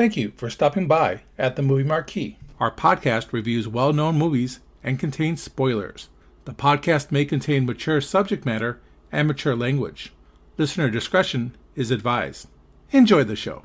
Thank you for stopping by at the Movie Marquee. Our podcast reviews well known movies and contains spoilers. The podcast may contain mature subject matter and mature language. Listener discretion is advised. Enjoy the show.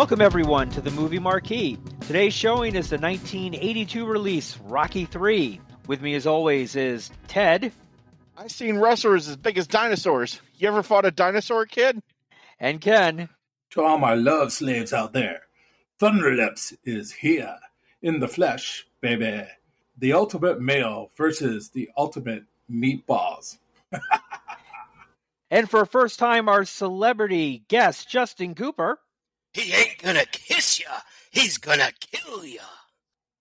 Welcome, everyone, to the Movie Marquee. Today's showing is the 1982 release, Rocky 3. With me, as always, is Ted I've seen wrestlers as big as dinosaurs. You ever fought a dinosaur kid? and Ken. To all my love slaves out there, Thunderlips is here in the flesh, baby. The ultimate male versus the ultimate meatballs. And for a first time, our celebrity guest, Justin Cooper. He ain't gonna kiss ya. He's gonna kill ya.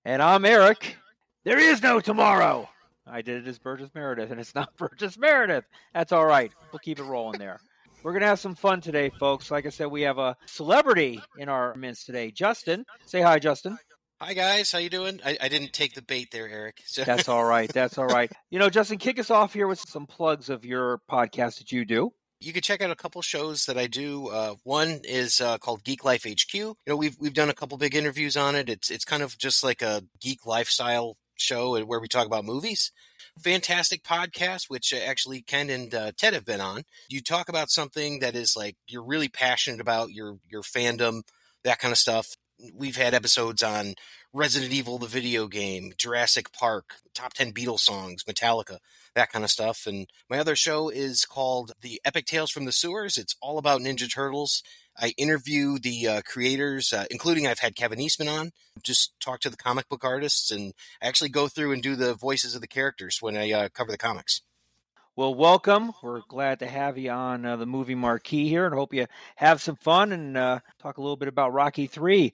And I'm Eric. There is no tomorrow. I did it as Burgess Meredith, and it's not Burgess Meredith. That's all right. We'll keep it rolling there. We're going to have some fun today, folks. Like I said, we have a celebrity in our midst today. Justin. Say hi, Justin. Hi guys, how you doing? I, I didn't take the bait there, Eric. So That's all right. That's all right. You know, Justin, kick us off here with some plugs of your podcast that you do. You can check out a couple shows that I do. Uh, one is uh, called Geek Life HQ. You know, we've we've done a couple big interviews on it. It's it's kind of just like a geek lifestyle show where we talk about movies. Fantastic podcast, which uh, actually Ken and uh, Ted have been on. You talk about something that is like you're really passionate about your your fandom, that kind of stuff. We've had episodes on Resident Evil, the video game, Jurassic Park, top 10 Beatles songs, Metallica, that kind of stuff. And my other show is called The Epic Tales from the Sewers. It's all about Ninja Turtles. I interview the uh, creators, uh, including I've had Kevin Eastman on, just talk to the comic book artists, and actually go through and do the voices of the characters when I uh, cover the comics. Well, welcome. We're glad to have you on uh, the movie marquee here and hope you have some fun and uh, talk a little bit about Rocky 3.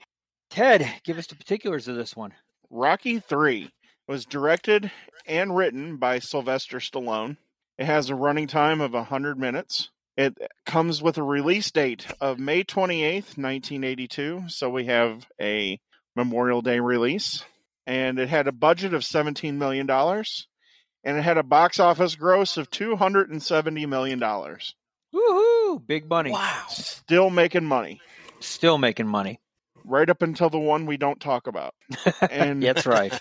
Ted, give us the particulars of this one. Rocky 3 was directed and written by Sylvester Stallone. It has a running time of 100 minutes. It comes with a release date of May 28th, 1982. So we have a Memorial Day release. And it had a budget of $17 million. And it had a box office gross of $270 million. Woohoo! Big money. Wow. Still making money. Still making money. Right up until the one we don't talk about. And That's right.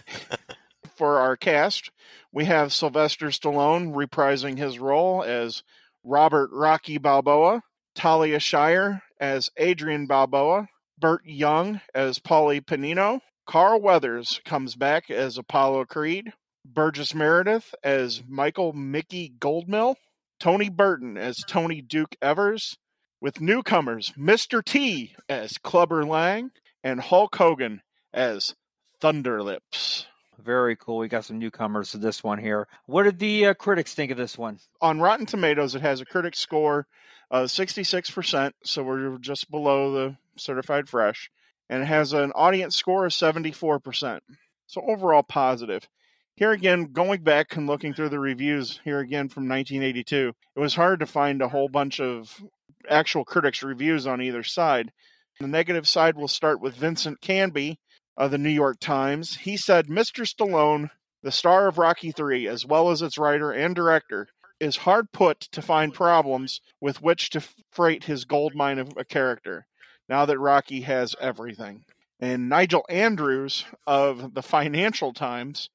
for our cast, we have Sylvester Stallone reprising his role as Robert Rocky Balboa, Talia Shire as Adrian Balboa, Burt Young as Paulie Pennino, Carl Weathers comes back as Apollo Creed, Burgess Meredith as Michael Mickey Goldmill, Tony Burton as Tony Duke Evers, with newcomers Mr. T as Clubber Lang, and Hulk Hogan as Thunderlips. Very cool. We got some newcomers to this one here. What did the uh, critics think of this one? on Rotten Tomatoes, it has a critic score of 66%, so we're just below the certified fresh, and it has an audience score of 74%. So overall positive. Here again, going back and looking through the reviews here again from 1982, it was hard to find a whole bunch of actual critics' reviews on either side. The negative side will start with Vincent Canby of the New York Times. He said, Mr. Stallone, the star of Rocky III, as well as its writer and director, is hard put to find problems with which to freight his gold mine of a character, now that Rocky has everything. And Nigel Andrews of the Financial Times,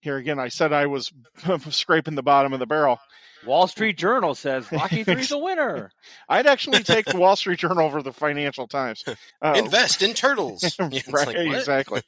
here again, I said I was scraping the bottom of the barrel. Wall Street Journal says Rocky Three's a winner. I'd actually take the Wall Street Journal over the Financial Times. Uh, Invest in turtles. Right, like, exactly.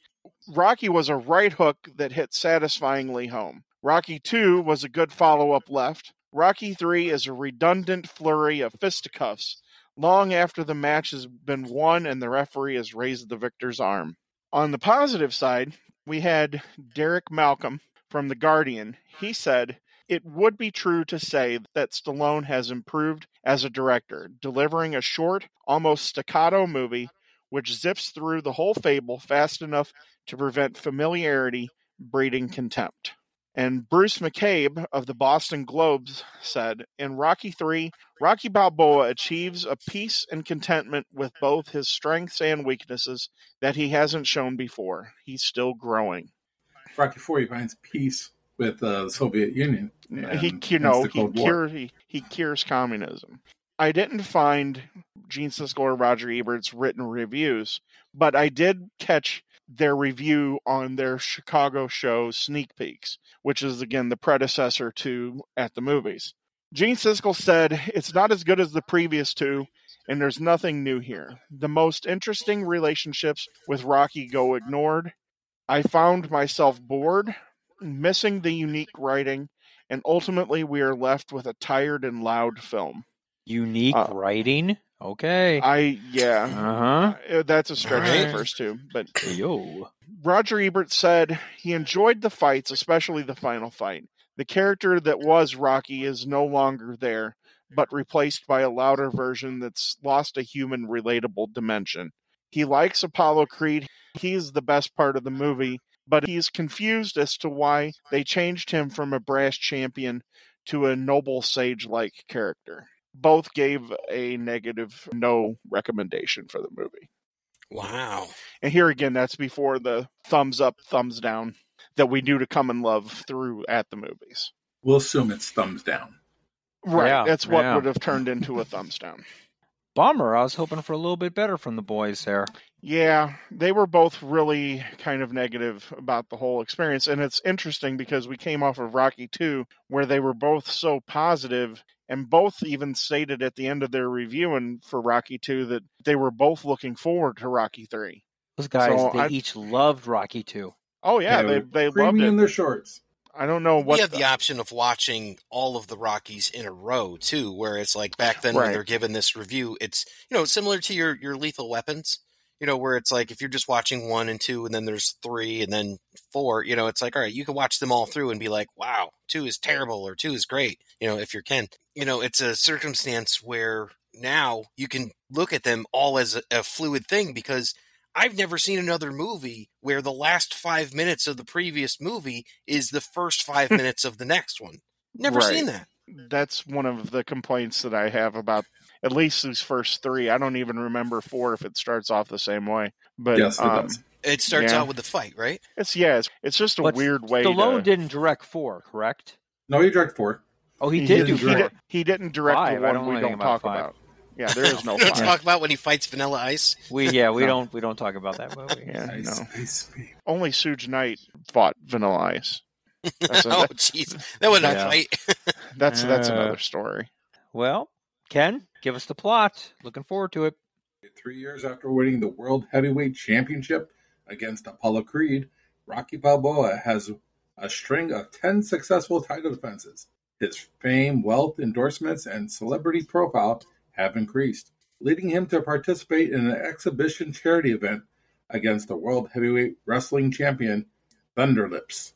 Rocky was a right hook that hit satisfyingly home. Rocky 2 was a good follow up left. Rocky 3 is a redundant flurry of fisticuffs long after the match has been won and the referee has raised the victor's arm. On the positive side, we had Derek Malcolm from The Guardian. He said, It would be true to say that Stallone has improved as a director, delivering a short, almost staccato movie which zips through the whole fable fast enough to prevent familiarity breeding contempt. And Bruce McCabe of the Boston Globes said In Rocky 3, Rocky Balboa achieves a peace and contentment with both his strengths and weaknesses that he hasn't shown before. He's still growing. Rocky Four, he finds peace with uh, the Soviet Union. he, you know, he, cure, he, he cures communism. I didn't find Gene Siskel or Roger Ebert's written reviews, but I did catch their review on their Chicago show Sneak Peeks, which is again the predecessor to At the Movies. Gene Siskel said it's not as good as the previous two, and there's nothing new here. The most interesting relationships with Rocky go ignored. I found myself bored, missing the unique writing, and ultimately we are left with a tired and loud film. Unique Uh, writing. Okay. I yeah, Uh uh, that's a stretch Alright. the first two, but. Yo. Roger Ebert said he enjoyed the fights, especially the final fight. The character that was Rocky is no longer there, but replaced by a louder version that's lost a human relatable dimension. He likes Apollo Creed. He's the best part of the movie, but he's confused as to why they changed him from a brass champion to a noble sage like character. Both gave a negative no recommendation for the movie. Wow. And here again, that's before the thumbs up, thumbs down that we knew to come and love through at the movies. We'll assume it's thumbs down. Right. Yeah, that's what yeah. would have turned into a thumbs down. Bummer. I was hoping for a little bit better from the boys there. Yeah, they were both really kind of negative about the whole experience. And it's interesting because we came off of Rocky 2, where they were both so positive, and both even stated at the end of their review and for Rocky 2 that they were both looking forward to Rocky 3. Those guys, So they I- each loved Rocky Two. Oh, yeah, They they, they loved Creamy in their shorts. I don't know what. we have the- the option of watching all of the Rockies in a row too, where it's like back then when they're given this review, it's you know similar to your your Lethal Weapons, you know, where it's like if you're just watching one and two, and then there's three and then four, you know, it's like all right, you can watch them all through and be like, wow, two is terrible or two is great, you know, if you're can, you know, it's a circumstance where now you can look at them all as a, a fluid thing because I've never seen another movie where the last five minutes of the previous movie is the first five minutes of the next one. Never Right. seen that. that's one of the complaints that I have about at least these first three. I don't even remember four if it starts off the same way. But yes, it um. It starts Yeah. out with the fight, right? it's yeah, it's, it's just a But weird way. Stallone to, didn't direct four, correct? No, he directed four. Oh, he, he did didn't, do he, four. did, he didn't direct Five, the one don't we don't about talk five. about. Yeah, there is no we don't five. talk about when he fights Vanilla Ice. We yeah, we No. don't we don't talk about that movie. Yeah, Ice, no. ice. Only Suge Knight fought Vanilla Ice. That's a- oh, jeez, that wasn't Yeah. a fight. That's that's Uh, another story. Well, Ken, give us the plot. Looking forward to it. Three years after winning the World Heavyweight Championship against Apollo Creed, Rocky Balboa has a string of 10 successful title defenses. His fame, wealth, endorsements, and celebrity profile have increased, leading him to participate in an exhibition charity event against the World Heavyweight Wrestling Champion, Thunderlips.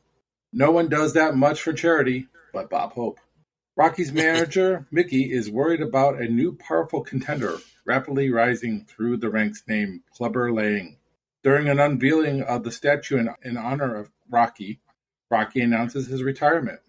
No one does that much for charity but Bob Hope. Rocky's manager, Mickey, is worried about a new powerful contender rapidly rising through the ranks named Clubber Lang. During an unveiling of the statue in, in honor of Rocky, Rocky announces his retirement.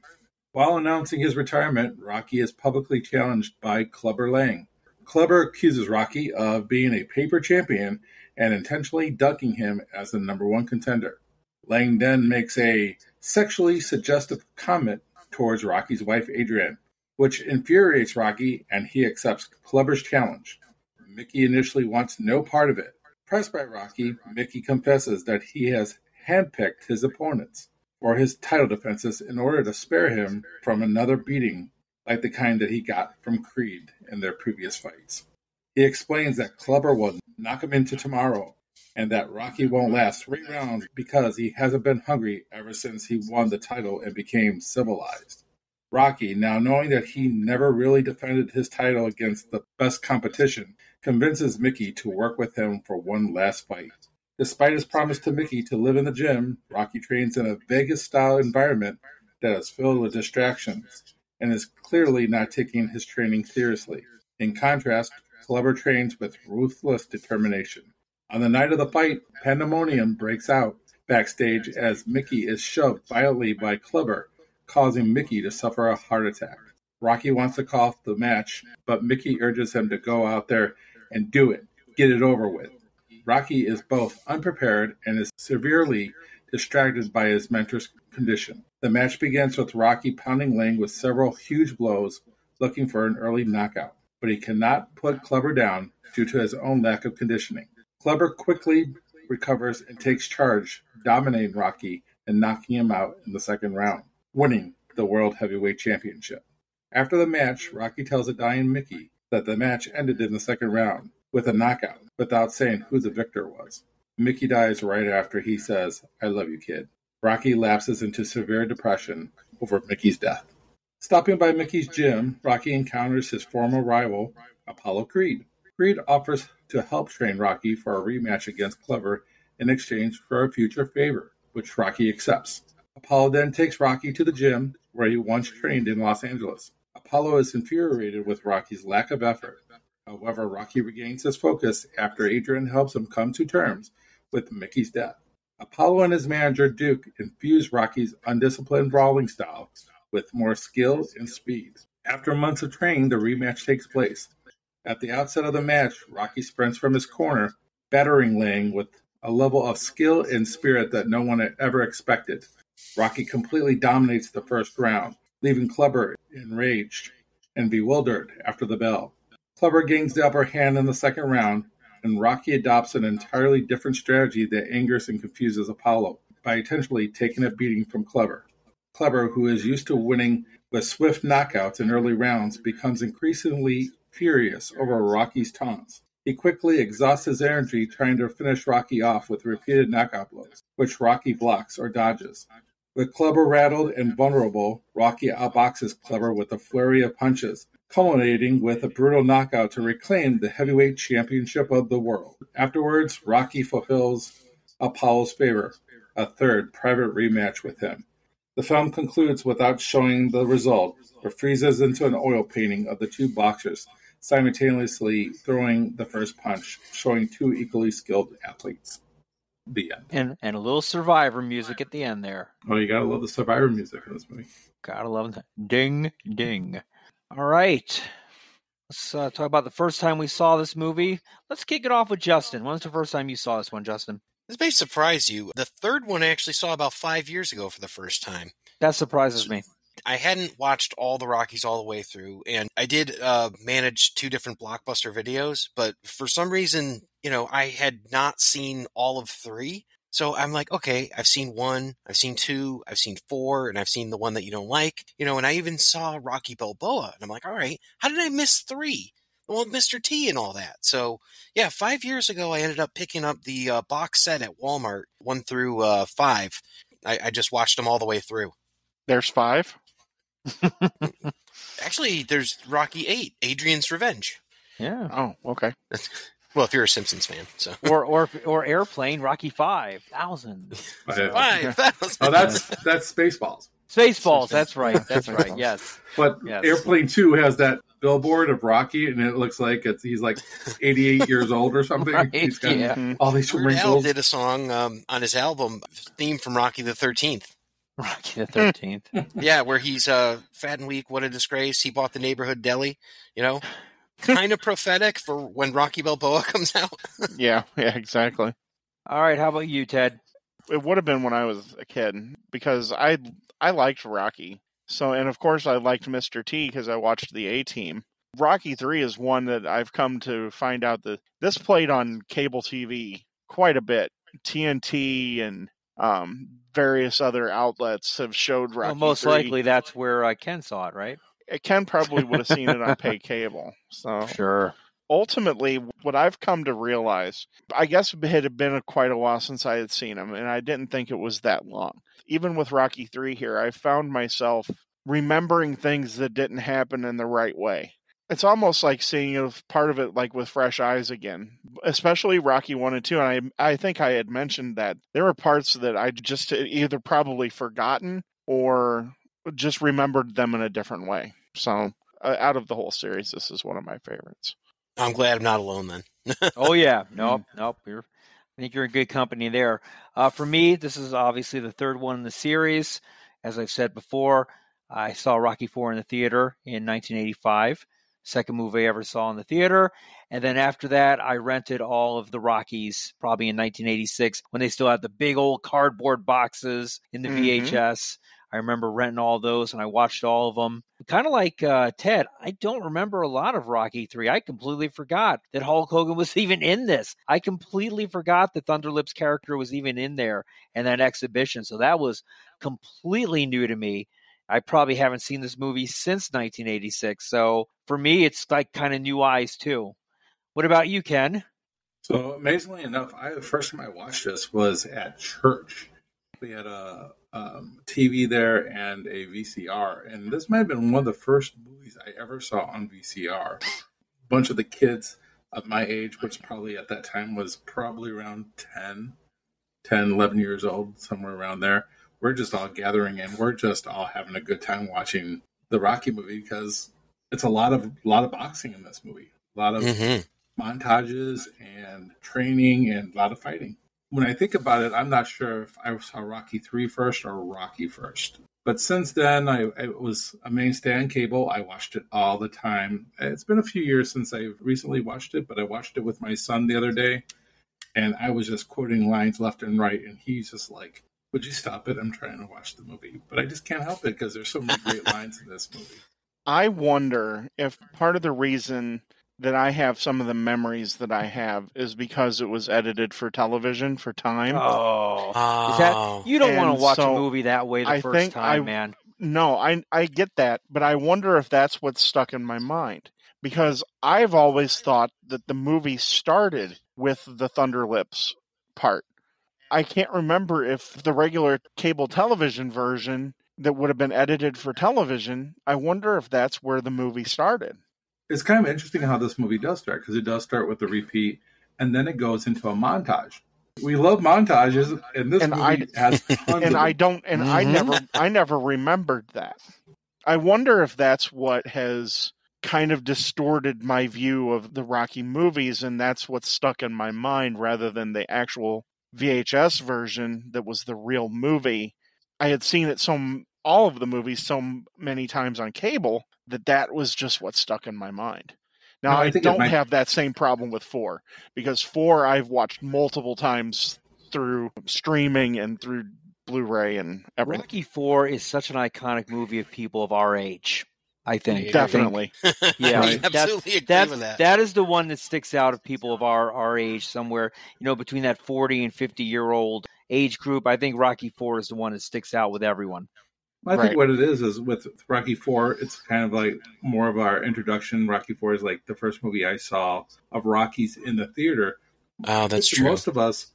While announcing his retirement, Rocky is publicly challenged by Clubber Lang. Clubber accuses Rocky of being a paper champion and intentionally ducking him as the number one contender. Lang then makes a sexually suggestive comment towards Rocky's wife Adrian, which infuriates Rocky and he accepts Clubber's challenge. Mickey initially wants no part of it. Pressed by Rocky, Mickey confesses that he has handpicked his opponents for his title defenses in order to spare him from another beating like the kind that he got from Creed in their previous fights. He explains that Clubber will knock him into tomorrow and that Rocky won't last three rounds because he hasn't been hungry ever since he won the title and became civilized. Rocky, now knowing that he never really defended his title against the best competition, convinces Mickey to work with him for one last fight. Despite his promise to Mickey to live in the gym, Rocky trains in a Vegas style environment that is filled with distractions and is clearly not taking his training seriously. In contrast, Clubber trains with ruthless determination. On the night of the fight, pandemonium breaks out backstage as Mickey is shoved violently by Clubber causing Mickey to suffer a heart attack. Rocky wants to call off the match, but Mickey urges him to go out there and do it, get it over with. Rocky is both unprepared and is severely distracted by his mentor's condition. The match begins with Rocky pounding Lang with several huge blows, looking for an early knockout, but he cannot put Clubber down due to his own lack of conditioning. Clubber quickly recovers and takes charge, dominating Rocky and knocking him out in the second round, winning the World Heavyweight Championship. After the match, Rocky tells a dying Mickey that the match ended in the second round with a knockout without saying who the victor was. Mickey dies right after he says, I love you, kid. Rocky lapses into severe depression over Mickey's death. Stopping by Mickey's gym, Rocky encounters his former rival, Apollo Creed. Creed offers to help train Rocky for a rematch against Clubber in exchange for a future favor, which Rocky accepts. Apollo then takes Rocky to the gym where he once trained in Los Angeles. Apollo is infuriated with Rocky's lack of effort. However, Rocky regains his focus after Adrian helps him come to terms with Mickey's death. Apollo and his manager Duke infuse Rocky's undisciplined brawling style with more skill and speed. After months of training, the rematch takes place. At the outset of the match, Rocky sprints from his corner, battering Lang with a level of skill and spirit that no one had ever expected. Rocky completely dominates the first round, leaving Clubber enraged and bewildered after the bell. Clubber gains the upper hand in the second round, and Rocky adopts an entirely different strategy that angers and confuses Apollo by intentionally taking a beating from Clubber. Clubber, who is used to winning with swift knockouts in early rounds, becomes increasingly furious over Rocky's taunts. He quickly exhausts his energy trying to finish Rocky off with repeated knockout blows, which Rocky blocks or dodges. With Clubber rattled and vulnerable, Rocky outboxes Clubber with a flurry of punches, culminating with a brutal knockout to reclaim the heavyweight championship of the world. Afterwards, Rocky fulfills Apollo's favor, a third private rematch with him. The film concludes without showing the result, but freezes into an oil painting of the two boxers simultaneously throwing the first punch, showing two equally skilled athletes. The end. And and a little survivor music at the end there. Oh, you gotta love the survivor music in this movie. Gotta love that. Ding ding. All right. Let's uh, talk about the first time we saw this movie. Let's kick it off with Justin. When's the first time you saw this one, Justin? This may surprise you. The third one I actually saw about five years ago for the first time. That surprises me. I hadn't watched all the Rockies all the way through, and I did uh, manage two different blockbuster videos, but for some reason, you know, I had not seen all of three. So I'm like, okay, I've seen one, I've seen two, I've seen four, and I've seen the one that you don't like, you know, and I even saw Rocky Balboa, and I'm like, all right, how did I miss three? Well, Mr. T and all that. So yeah, five years ago, I ended up picking up the uh, box set at Walmart, one through uh, five. I, I just watched them all the way through. There's five. Actually, there's Rocky Eight, Adrian's Revenge. Yeah. Oh, okay. Well, if you're a Simpsons fan, so Or or or Airplane, Rocky Five Thousand. Five Thousand. oh, that's that's Spaceballs. Spaceballs. That's right. That's right. Yes. But Yes. Airplane Two has that billboard of Rocky, and it looks like it's he's like 88 years old or something. Right, he's got yeah. all these Weird Al wrinkles. did a song um, on his album theme from Rocky the Thirteenth. Rocky the Thirteenth. Yeah, where he's uh, fat and weak. What a disgrace! He bought the neighborhood deli. You know, kind of prophetic for when Rocky Balboa comes out. Yeah, yeah, exactly. All right. How about you, Ted? It would have been when I was a kid because I I liked Rocky. So and of course I liked Mr. T because I watched the A Team. Rocky 3 is one that I've come to find out that this played on cable TV quite a bit. TNT and um, various other outlets have showed Rocky. Well, most 3. likely that's where uh, Ken saw it, right? Ken probably would have seen it on pay cable. So Sure. ultimately, what I've come to realize, I guess it had been a, quite a while since I had seen him, and I didn't think it was that long. Even with Rocky 3 here, I found myself remembering things that didn't happen in the right way. It's almost like seeing a part of it like with fresh eyes again, especially Rocky 1 and 2. And I, I think I had mentioned that there were parts that I just either probably forgotten or just remembered them in a different way. So, uh, out of the whole series, this is one of my favorites. I'm glad I'm not alone then. Oh yeah. Nope. Nope. You're. I think you're in good company there. Uh, for me, this is obviously the third one in the series. As I've said before, I saw Rocky Four in the theater in 1985, second movie I ever saw in the theater. And then after that, I rented all of the Rockies probably in 1986 when they still had the big old cardboard boxes in the Mhm. VHS. I remember renting all those and I watched all of them. Kind of like uh, Ted, I don't remember a lot of Rocky 3. I completely forgot that Hulk Hogan was even in this. I completely forgot that Thunderlips character was even in there and that exhibition. So that was completely new to me. I probably haven't seen this movie since 1986. So for me, it's like kind of new eyes too. What about you, Ken? So amazingly enough, I the first time I watched this was at church. We had a um, TV there and a VCR, and this might have been one of the first movies I ever saw on VCR. A bunch of the kids of my age, which probably at that time was probably around 10, 10, 11 years old, somewhere around there. We're just all gathering and we're just all having a good time watching the Rocky movie because it's a lot of a lot of boxing in this movie, a lot of hmm montages and training and a lot of fighting. When I think about it, I'm not sure if I saw Rocky 3 first or Rocky first. But since then, I it was a mainstay on cable. I watched it all the time. It's been a few years since I recently watched it, but I watched it with my son the other day, and I was just quoting lines left and right, and he's just like, "Would you stop it? I'm trying to watch the movie." But I just can't help it because there's so many great lines in this movie. I wonder if part of the reason that I have some of the memories that I have is because it was edited for television for time. Oh, oh. is Oh. that you don't want to watch so a movie that way the I first think time, I- man. No, I I get that, but I wonder if that's what's stuck in my mind because I've always thought that the movie started with the Thunderlips part. I can't remember if the regular cable television version that would have been edited for television, I wonder if that's where the movie started. it's kind of interesting how this movie does start because it does start with the repeat and then it goes into a montage. We love montages, and this And movie I- has tons and of I don't and I Mhm. never I never remembered that. I wonder if that's what has kind of distorted my view of the Rocky movies and that's what's stuck in my mind rather than the actual VHS version that was the real movie. I had seen it so all of the movies so many times on cable that that was just what stuck in my mind. Now No, I I, don't might- have that same problem with 4 because 4 I've watched multiple times through streaming and through Blu-ray and everything. Rocky Four is such an iconic movie of people of our age. I think Definitely. Yeah, I that's- absolutely agree That's with that. that is the one that sticks out of people of our our age somewhere. You know, between that forty and fifty year old age group, I think Rocky Four is the one that sticks out with everyone. I think what it is is with Rocky Four, it's kind of like more of our introduction. Rocky Four is like the first movie I saw of Rockies in the theater. Oh, that's true. Most of us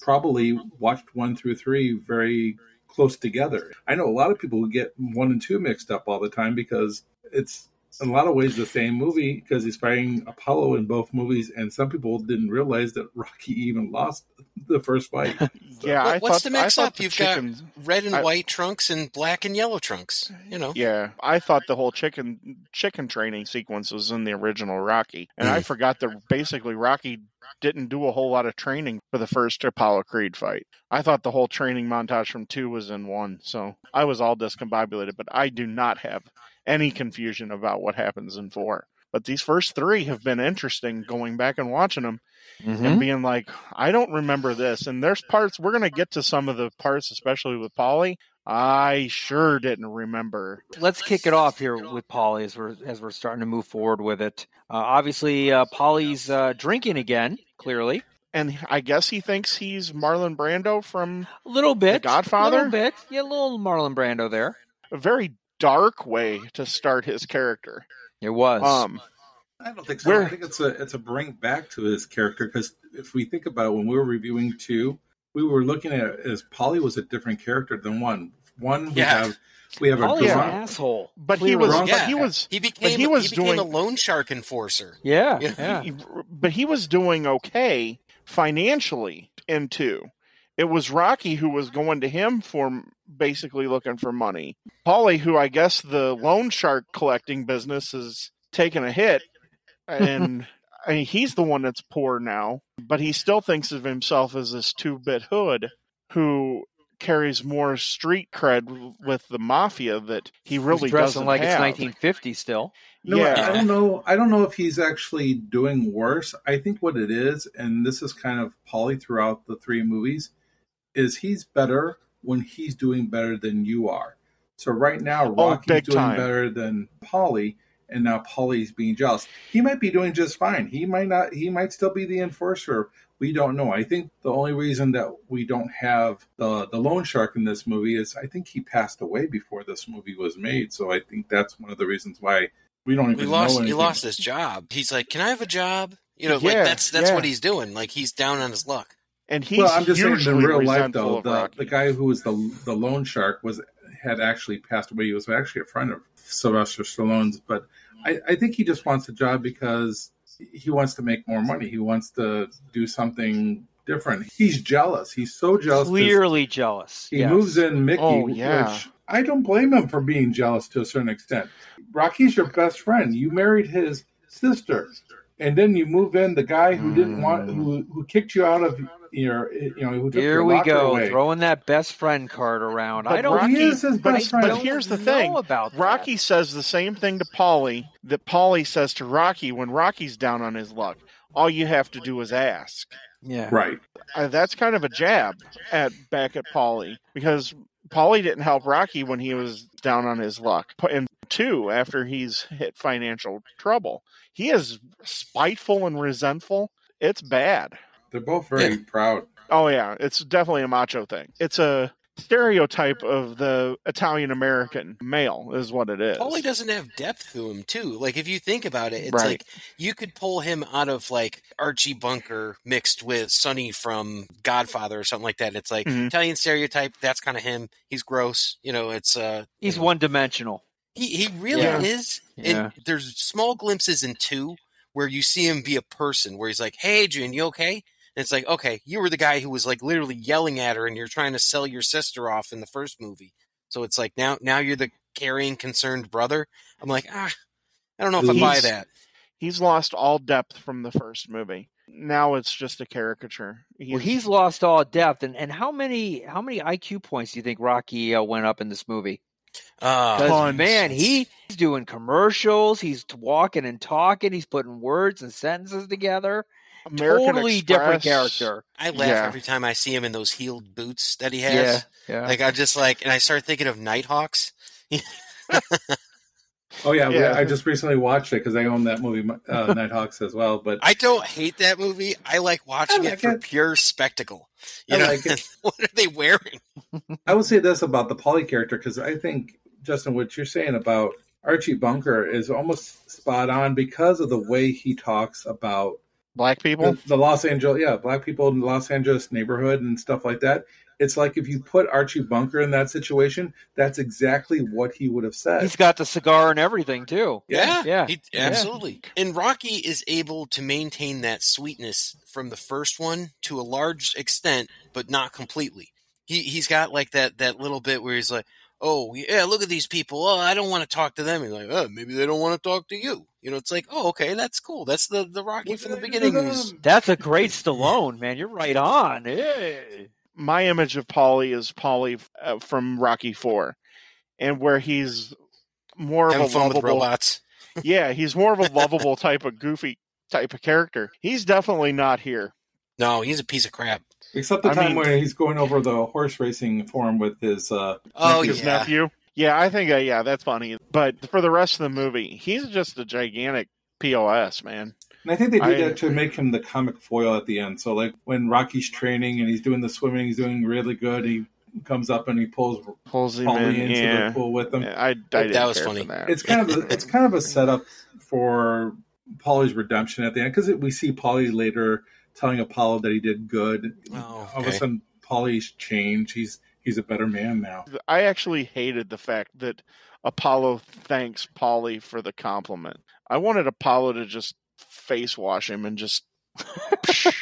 probably watched one through three very close together. I know a lot of people who get one and two mixed up all the time because it's in a lot of ways the same movie because he's fighting Apollo in both movies, and some people didn't realize that Rocky even lost the first fight. Yeah, What- I what's thought the mix thought up? the You've got. Red and I- white trunks and black and yellow trunks. You know. Yeah, I thought the whole chicken chicken training sequence was in the original Rocky, and I mm. forgot that basically Rocky didn't do a whole lot of training for the first Apollo Creed fight. I thought the whole training montage from two was in one, so I was all discombobulated. But I do not have any confusion about what happens in four. But these first three have been interesting going back and watching them and being like, I don't remember this. And there's parts we're gonna get to some of the parts, especially with Paulie. I sure didn't remember. Let's kick it off here with Paulie as we're as we're starting to move forward with it. Uh, obviously, uh, Paulie's uh, drinking again. Clearly, And I guess he thinks he's Marlon Brando from a little bit, Godfather? a little bit, yeah, a little Marlon Brando there. a very dark way to start his character. It was. Um, I don't think so. Where- I think it's a it's a bring back to his character because if we think about it, when we were reviewing two, we were looking at it as Paulie was a different character than one. One we Yeah. have we have a Paulie's an asshole, but he was, Wrong. but Yeah. he was, He became he was he became doing- a loan shark enforcer. Yeah, Yeah. yeah. he- but he was doing okay financially in two. It was Rocky who was going to him for basically looking for money. Paulie, who I guess the loan shark collecting business is taking a hit, and I mean, he's the one that's poor now, but he still thinks of himself as this two bit hood who carries more street cred with the mafia that he really He's dressing doesn't like have. it's 1950 still. No, I- I don't know. I don't know if he's actually doing worse. I think what it is, and this is kind of Paulie throughout the three movies, is he's better when he's doing better than you are. So right now, Oh, Rocky's big doing time. better than Paulie, and now Paulie's being jealous. He might be doing just fine. He might not. He might still be the enforcer. We don't know. I think the only reason that we don't have the the loan shark in this movie is I think he passed away before this movie was made. So I think that's one of the reasons why we don't even He know lost. He lost his job. He's like, "Can I have a job?" You know, like that's that's yeah. what he's doing. Like he's down on his luck. And he's well, I'm just saying in real life though, the, the guy who was the the loan shark was had actually passed away. He was actually a friend of Sylvester Stallone's, but I, I think he just wants a job because he wants to make more money. He wants to do something different. He's jealous. He's so jealous. 'cause Clearly jealous. He yes. moves in Mickey, Oh, yeah. which I don't blame him for being jealous to a certain extent. Rocky's your best friend. You married his sister, and then you move in the guy who didn't want, who mm. who kicked you out of your, you know, who took Here we go, away. throwing that best friend card around. But I don't. Rocky- he is his but- best but friend. here's the thing. about that. Rocky says the same thing to Paulie that Paulie says to Rocky when Rocky's down on his luck. All you have to do is ask. Yeah. right. Uh, that's kind of a jab at back at Paulie because Paulie didn't help Rocky when he was down on his luck. And two, after he's hit financial trouble, he is spiteful and resentful. It's bad. They're both very proud. Oh yeah, it's definitely a macho thing. It's a stereotype of the Italian American male, is what it is. Paulie doesn't have depth to him too. Like if you think about it, it's Right. like you could pull him out of like Archie Bunker mixed with Sonny from Godfather or something like that. It's like Mhm. Italian stereotype. That's kind of him. He's gross. You know, it's uh, He's you know, one dimensional. He he really Yeah. is. Yeah. And there's small glimpses in two where you see him be a person, where he's like, "Hey, Adrian, you okay?" And it's like, "Okay, you were the guy who was like literally yelling at her, and you're trying to sell your sister off in the first movie." So it's like now now you're the caring, concerned brother. I'm like, ah, I don't know if I buy that. He's lost all depth from the first movie. Now it's just a caricature. Well, he's lost all depth, and, and how many how many IQ points do you think Rocky uh, went up in this movie? Uh, man, he, he's doing commercials, he's t- walking and talking, he's putting words and sentences together. American totally different character. I laugh Yeah. every time I see him in those heeled boots that he has. Yeah, yeah. Like I just like, and I start thinking of Nighthawks. Oh yeah, Yeah. I just recently watched it because I own that movie, uh, Nighthawks, as well. But I don't hate that movie. I like watching I it for it. pure spectacle. You I know, like it. what are they wearing? I will say this about the Paulie character because I think Justin, what you're saying about Archie Bunker is almost spot on because of the way he talks about Black people. the, the Los Angeles, yeah, black people in the Los Angeles neighborhood and stuff like that. It's like if you put Archie Bunker in that situation, that's exactly what he would have said. he's got the cigar and everything too. Yeah, yeah, he- yeah. absolutely. And Rocky is able to maintain that sweetness from the first one to a large extent, but not completely. He he's got like that that little bit where he's like, "Oh yeah, look at these people. Oh, I don't want to talk to them." And like, "Oh, maybe they don't want to talk to you." You know, it's like, "Oh, okay, that's cool. That's the the Rocky from the beginning." That's a great Stallone, man. You're right on. Hey. My image of Paulie is Paulie uh, from Rocky Four, and where he's more of having a fun with lovable. robots. Yeah, he's more of a lovable type of goofy type of character. He's definitely not here. No, he's a piece of crap. Except the I time mean- where he's going over the horse racing form with his. Uh, Oh his yeah, nephew. Yeah, I think uh, yeah, that's funny. But for the rest of the movie, he's just a gigantic pos man. and I think they did I- that to make him the comic foil at the end. So, like when Rocky's training and he's doing the swimming, he's doing really good. He comes up and he pulls Pulls him Paulie in. into Yeah, the pool with him. I, I didn't That was care funny. That. it's kind of a, it's kind of a setup for Paulie's redemption at the end because we see Paulie later telling Apollo that he did good. Oh, All of a sudden, Paulie's changed. He's he's a better man now. I actually hated the fact that Apollo thanks Paulie for the compliment. I wanted Apollo to just face wash him and just.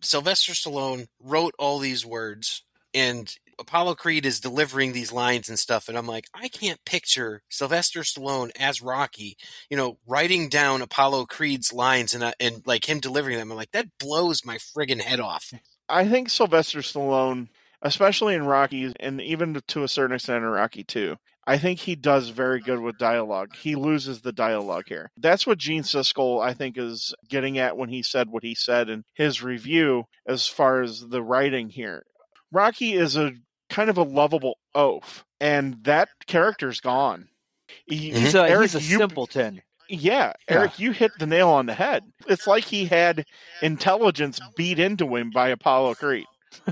Sylvester Stallone wrote all these words, and Apollo Creed is delivering these lines and stuff, and I'm like, I can't picture Sylvester Stallone as Rocky, you know, writing down Apollo Creed's lines and uh, and like him delivering them. I'm like, that blows my friggin' head off. I think Sylvester Stallone especially in Rocky and even to a certain extent in Rocky 2. I think he does very good with dialogue. He loses the dialogue here. That's what Gene Siskel, I think, is getting at when he said what he said in his review as far as the writing here. Rocky is a kind of a lovable oaf, and that character's gone. He- mm-hmm. He's a, Eric, he's a you- simpleton. yeah, Eric, you hit the nail on the head. It's like he had intelligence beat into him by Apollo Creed.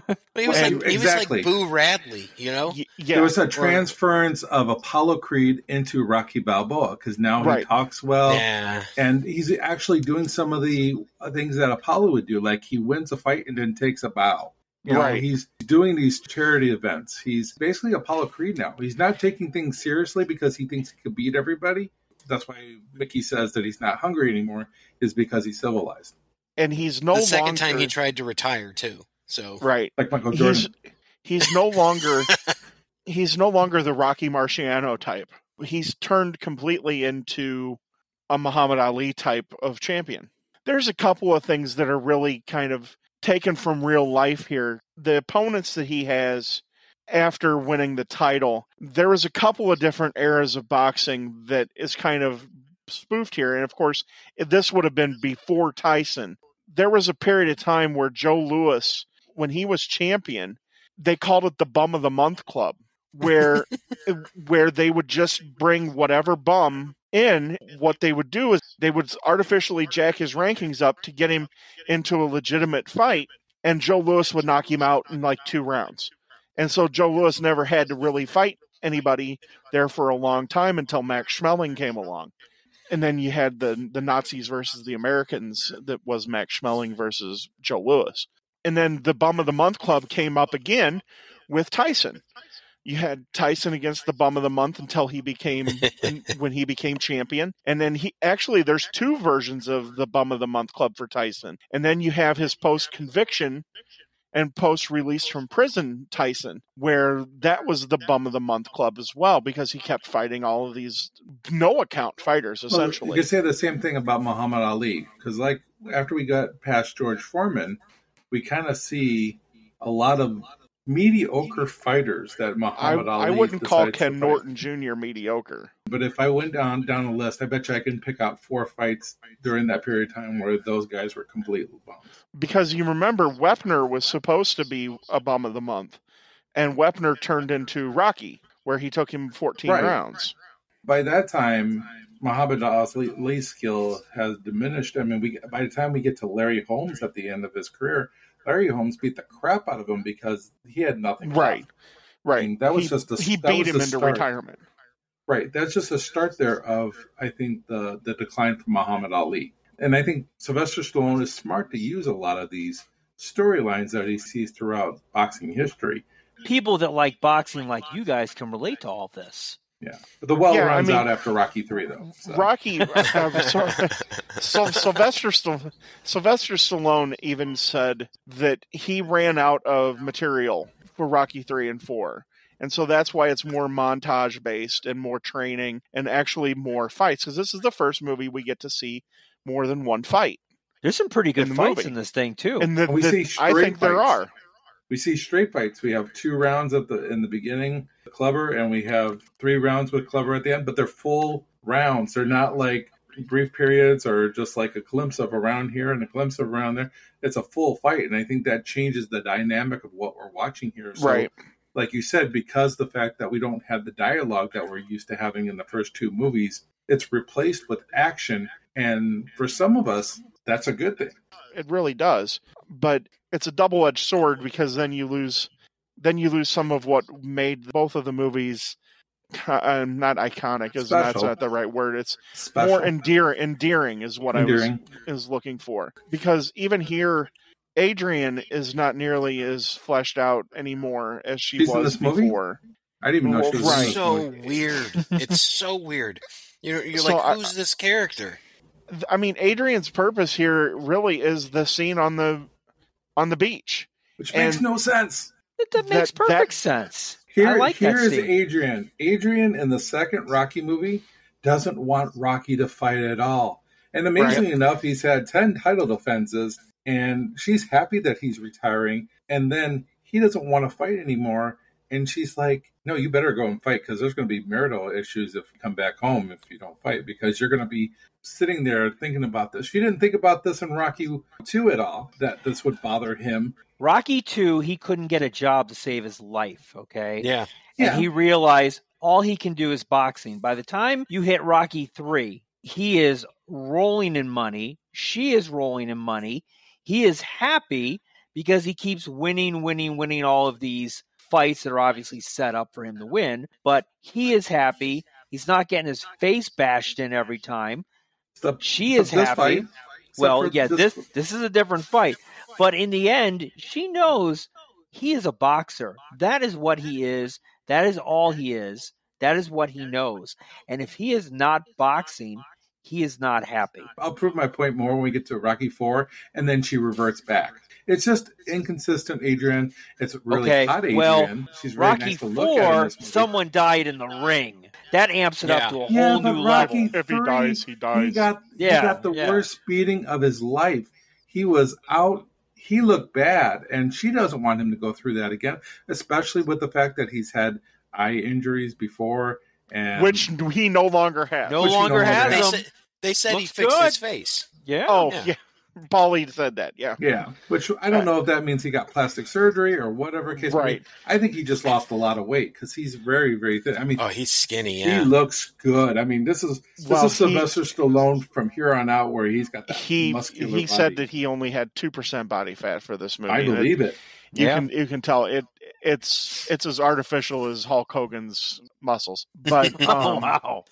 But he was And- like he exactly. was like Boo Radley, you know. Y- yeah, there was a or- transference of Apollo Creed into Rocky Balboa because now Right. he talks well. yeah, And he's actually doing some of the uh, things that Apollo would do, like he wins a fight and then takes a bow. You know, Right. he's doing these charity events. He's basically Apollo Creed now. He's not taking things seriously because he thinks he could beat everybody. That's why Mickey says that he's not hungry anymore, is because he's civilized. and he's no the second longer time he tried to retire too. So right. Like Michael He's Jordan. he's no longer he's no longer the Rocky Marciano type. He's turned completely into a Muhammad Ali type of champion. There's a couple of things that are really kind of taken from real life here. The opponents that he has after winning the title, there was a couple of different eras of boxing that is kind of spoofed here. And of course, this would have been before Tyson. There was a period of time where Joe Louis, when he was champion, they called it the bum of the month club where where they would just bring whatever bum in what they would do is they would artificially jack his rankings up to get him into a legitimate fight and Joe Louis would knock him out in like two rounds. And so Joe Louis never had to really fight anybody there for a long time until Max Schmeling came along. And then you had the the Nazis versus the Americans that was Max Schmeling versus Joe Louis. And then the bum of the month club came up again with Tyson. You had Tyson against the bum of the month until he became when he became champion. And then he actually there's two versions of the bum of the month club for Tyson. And then you have his post conviction and post release from prison Tyson, where that was the bum of the month club as well, because he kept fighting all of these no account fighters Well, essentially. you could say the same thing about Muhammad Ali because, like, after we got past George Foreman, we kind of see a lot of mediocre fighters that I, Muhammad Ali. I wouldn't call Ken. Norton Jr. mediocre. But if I went down down the list, I bet you I can pick out four fights during that period of time where those guys were completely bums. because you remember Wepner was supposed to be a bum of the month, and Wepner turned into Rocky, where he took him 14 Right. rounds. By that time, Muhammad Ali's skill has diminished. I mean, we by the time we get to Larry Holmes at the end of his career, Larry Holmes beat the crap out of him because he had nothing. Right, left. right. mean, that was he, just a, he beat him into start. retirement. Right. That's just a start there of I think the the decline from Muhammad Ali. And I think Sylvester Stallone is smart to use a lot of these storylines that he sees throughout boxing history. People that like boxing, like you guys, can relate to all this. Yeah. But the well Yeah, I runs mean- out after Rocky three though. so. Rocky, uh, so, so Sylvester Sylvester Stallone even said that he ran out of material for Rocky three and four, and so that's why it's more montage based and more training and actually more fights because this is the first movie we get to see more than one fight. There's some pretty good In fights movie. in this thing too. And the, we the- see I straight think there are. We see straight fights. We have two rounds at the in the beginning, Clubber, and we have three rounds with Clubber at the end, but they're full rounds. They're not like brief periods or just like a glimpse of around here and a glimpse of around there. It's a full fight, and I think that changes the dynamic of what we're watching here. So, Right. like you said, because the fact that we don't have the dialogue that we're used to having in the first two movies, it's replaced with action, and for some of us, that's a good thing. It really does. But it's a double edged sword because then you lose then you lose some of what made both of the movies uh, not iconic is that's not the right word. It's Special, more endear endearing is what endearing. I was is looking for. Because even here Adrian is not nearly as fleshed out anymore as she She's was this movie? before. I didn't even know she was in Right. so weird. It's so weird. You're, you're So like, I- who's this character? I mean Adrian's purpose here really is the scene on the on the beach. which makes no sense. that, that that- makes perfect that- sense. Here, I like here that is scene. Adrian. Adrian in the second Rocky movie doesn't want Rocky to fight at all. And amazingly enough, he's had 10 title defenses, and she's happy that he's retiring. And then he doesn't want to fight anymore. And she's like, no, you better go and fight because there's going to be marital issues if you come back home if you don't fight because you're going to be sitting there thinking about this. She didn't think about this in Rocky 2 at all, that this would bother him. Rocky 2, he couldn't get a job to save his life, okay? Yeah. And Yeah. he realized all he can do is boxing. By the time you hit Rocky 3, he is rolling in money. She is rolling in money. He is happy because he keeps winning, winning, winning all of these fights that are obviously set up for him to win. But he is happy. He's not getting his face bashed in every time. She is happy. fight, Well, yeah, this this is a different fight. But in the end, she knows he is a boxer. That is what he is. That is all he is. That is what he knows. And if he is not boxing, he is not happy. I'll prove my point more when we get to Rocky Four, and then she reverts back. It's just inconsistent, Adrian. It's really Okay, hot, Adrian. well, She's very Rocky nice to look Four, this movie. someone died in the ring. That amps it Yeah. up to a whole yeah, but new Rocky level. If he three, dies, he dies. He got Yeah, he got the yeah. worst beating of his life. He was out. He looked bad, and she doesn't want him to go through that again, especially with the fact that he's had eye injuries before, and which he no longer has. No Which no longer longer has They him. said, they said he fixed good. his face. Yeah. Oh Yeah. yeah, Paulie said that. Yeah, yeah, which I don't know if that means he got plastic surgery or whatever case. may be. Right. I think he just lost a lot of weight because he's very, very thin. I mean, Oh, he's skinny. he looks good. I mean, this is this Well, is he- Sylvester Stallone from here on out, where he's got that he muscular. he said that he only had two percent body fat for this movie. I and it- believe it. you Yeah. can you can tell it it's it's as artificial as Hulk Hogan's muscles, but oh um, wow.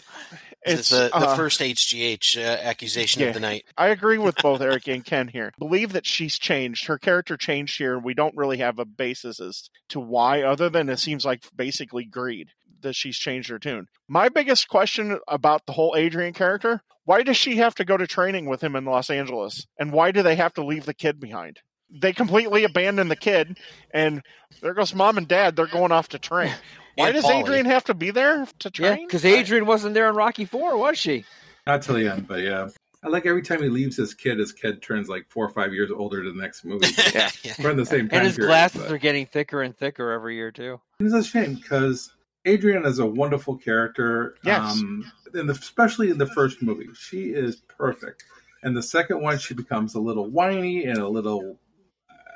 It's the, the uh, first HGH uh, accusation yeah. of the night. I agree with both Eric and Ken here. Believe that she's changed. Her character changed here, and we don't really have a basis as to why, other than it seems like basically greed that she's changed her tune. My biggest question about the whole Adrian character: why does she have to go to training with him in Los Angeles, and why do they have to leave the kid behind? They completely abandon the kid, and there goes mom and dad. They're going off to train. Why And does Paulie. Adrian have to be there to train? because Adrian wasn't there in Rocky Four, was she? Not till the end, but yeah. I like every time he leaves his kid, his kid turns like four or five years older to the next movie. Yeah. We're in the same time And his period, glasses but- are getting thicker and thicker every year too. It's a shame because Adrian is a wonderful character. Yes. Um, and especially in the first movie, she is perfect. And the second one, she becomes a little whiny and a little.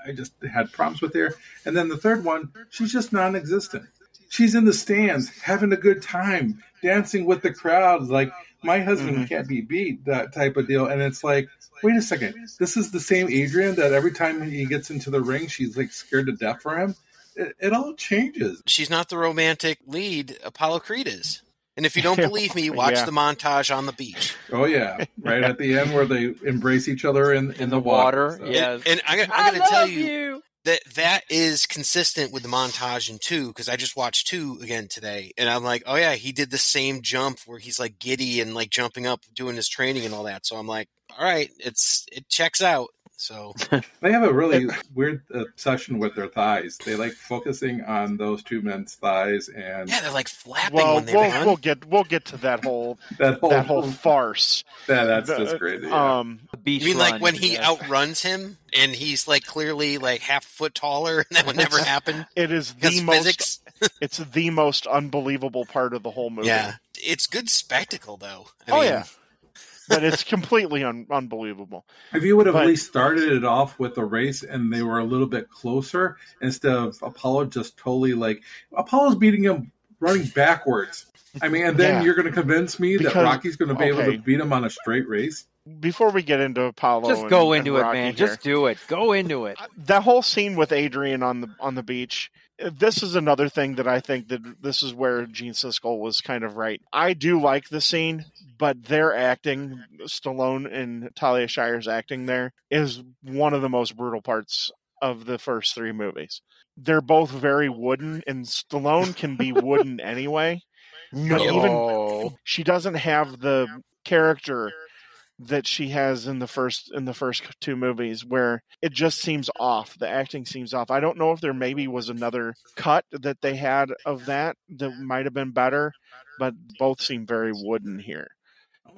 I just had problems with her. And then the third one, she's just non-existent. She's in the stands having a good time, dancing with the crowd, like my husband Mhm. can't be beat, that type of deal. And it's like, wait a second, this is the same Adrian that every time he gets into the ring, she's like scared to death for him. It, it all changes. She's not the romantic lead Apollo Creed is. And if you don't believe me, watch Yeah. the montage on the beach. Oh yeah, right at the end where they embrace each other in, in, In the, the water, so. yeah. And, and I, I I'm going to tell you, you. that that is consistent with the montage in two because I just watched two again today, and I'm like, oh yeah, he did the same jump where he's like giddy and like jumping up, doing his training and all that. So I'm like, all right, it's it checks out. So They have a really weird obsession with their thighs. They like focusing on those two men's thighs and yeah, they're like flapping Well, when they we'll, run. we'll get we'll get to that whole that whole, that whole farce. that, that's The- just crazy. yeah. Um, beach you mean like when he yeah. outruns him and he's like clearly like half a foot taller, and that would never happen it is because the most physics. it's the most unbelievable part of the whole movie. Yeah, it's good spectacle though. I oh mean, yeah, but it's completely un- unbelievable. if you would have but- at least started it off with a race and they were a little bit closer instead of Apollo just totally like Apollo's beating him running backwards. I mean, and then Yeah. you're going to convince me that Rocky's going to be able to beat him on a straight race. Before we get into Apollo, Just and- go and into it, Rocky man. here, Just do it. Go into it. that whole scene with Adrian on the on the beach. Uh, this is another thing that I think that this is where Gene Siskel was kind of right. I do like the scene, but their acting, Stallone and Talia Shire's acting there, is one of the most brutal parts of the first three movies. They're both very wooden, and Stallone can be wooden anyway. But even she doesn't have the character that she has in the first in the first two movies where it just seems off the acting seems off i don't know if there maybe was another cut that they had of that that might have been better but both seem very wooden here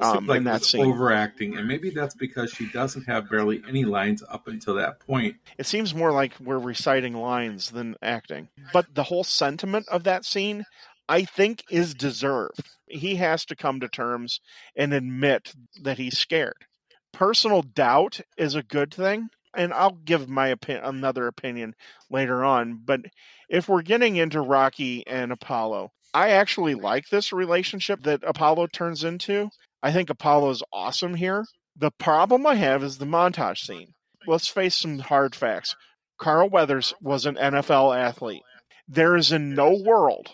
um, like in that scene. overacting, and maybe that's because she doesn't have barely any lines up until that point. It seems more like we're reciting lines than acting. But the whole sentiment of that scene, I think, is deserved. He has to come to terms and admit that he's scared. Personal doubt is a good thing, and I'll give my opinion, another opinion later on. But if we're getting into Rocky and Apollo, I actually like this relationship that Apollo turns into. I think Apollo's awesome here. The problem I have is the montage scene. Let's face some hard facts. Carl Weathers was an NFL athlete. There is in no world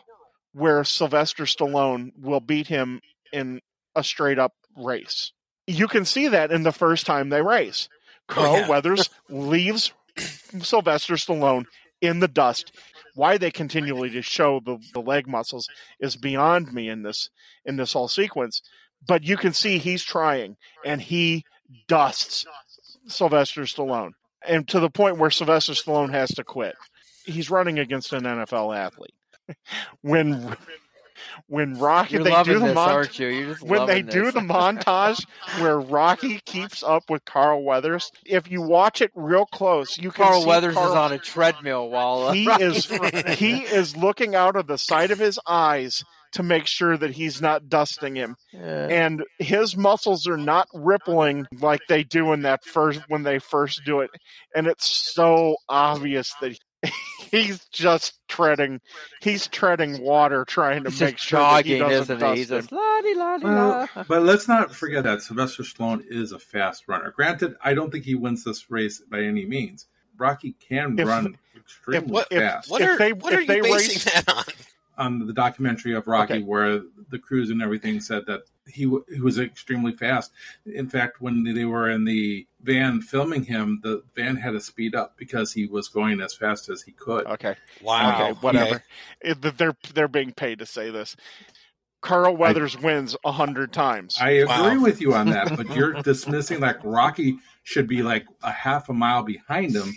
where Sylvester Stallone will beat him in a straight up race. You can see that in the first time they race. Oh, Carl yeah. Weathers leaves Sylvester Stallone in the dust. Why they continually to show the, the leg muscles is beyond me in this in this whole sequence. But you can see he's trying and he dusts Sylvester Stallone. And to the point where Sylvester Stallone has to quit. He's running against an NFL athlete. when when Rocky You're they do the this, mon- aren't you? You're just when they loving do the montage where Rocky keeps up with Carl Weathers, if you watch it real close, you can Carl Weathers Carl, is on a treadmill while uh, he Rocky's is running. he is looking out of the side of his eyes to make sure that he's not dusting him Yeah. and his muscles are not rippling like they do in that first when they first do it and it's so obvious that he's just treading he's treading water trying to He's make just sure that he jogging, doesn't isn't he? He's just la di la di Well, la. but let's not forget that Sylvester Stallone is a fast runner. Granted, I don't think he wins this race by any means. Rocky can If- run extremely What, fast. what If are, they- what if are you they basing race- that on? on the documentary of Rocky, Okay. where the crews and everything said that he w- he was extremely fast. In fact, when they were in the van filming him, the van had to speed up because he was going as fast as he could. okay Wow. okay whatever It- they're they're being paid to say this carl weathers wins a hundred times I agree Wow. with you on that, but you're dismissing like Rocky should be like a half a mile behind him.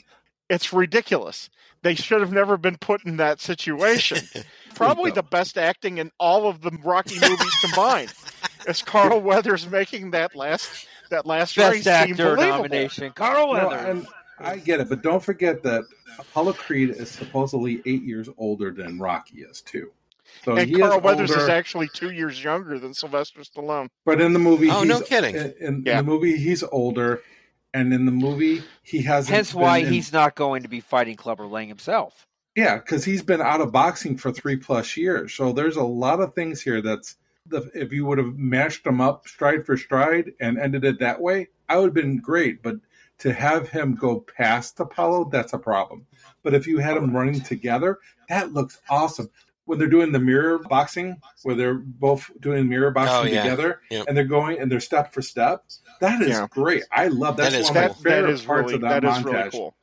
It's ridiculous they should have never been put in that situation probably the best acting in all of the Rocky movies combined. Is Carl Weathers making that last that last race Best seem actor believable? nomination, Carl No, Weathers. and I get it, but don't forget that Apollo Creed is supposedly eight years older than Rocky is too. So And he Carl is Weathers is actually two years younger than Sylvester Stallone. but in the movie, Oh, no kidding. In, in Yeah. the movie, he's older, and in the movie, he hasn't. Hence why in- he's not going to be fighting Clubber Lang himself. Yeah, because he's been out of boxing for three plus years. So there's a lot of things here that's the, if you would have matched them up stride for stride and ended it that way, I would have been great. But to have him go past Apollo, that's a problem. But if you had them running together, that looks awesome. When they're doing the mirror boxing, where they're both doing mirror oh, boxing Oh, yeah. together, Yep. and they're going and they're step for step, that is Yeah. great. I love that's That is one of my That favorite is parts really of that, that is montage. really cool.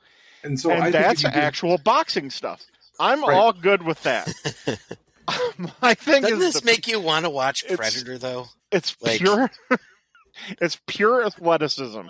And so and I that's if you do- actual boxing stuff. I'm Right. all good with that. I think Doesn't this the- make you want to watch it's- Predator, though? it's like- pure it's pure athleticism.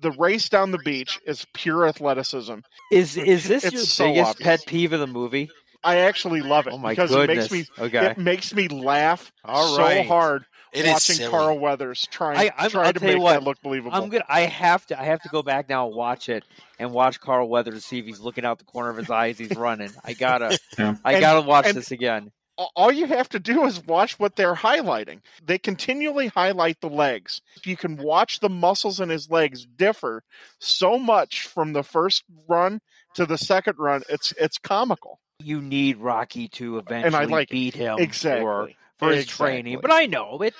The race down the beach is pure athleticism. Is is this It's your so biggest obvious. pet peeve of the movie? I actually love it Oh my because goodness! it makes me okay, it makes me laugh All so hard It is watching silly. Carl Weathers trying I- I'm- trying I'll to make what, that look believable. I'm good. I have to. I have to go back now and watch it and watch Carl Weathers to see if he's looking out the corner of his eyes. he's running. I gotta. Yeah. I And- gotta watch and- this again. All you have to do is watch what they're highlighting. They continually highlight the legs. You can watch the muscles in his legs differ so much from the first run to the second run. It's it's comical. You need Rocky to eventually like beat him Exactly. for, for his Exactly. training. But I know it.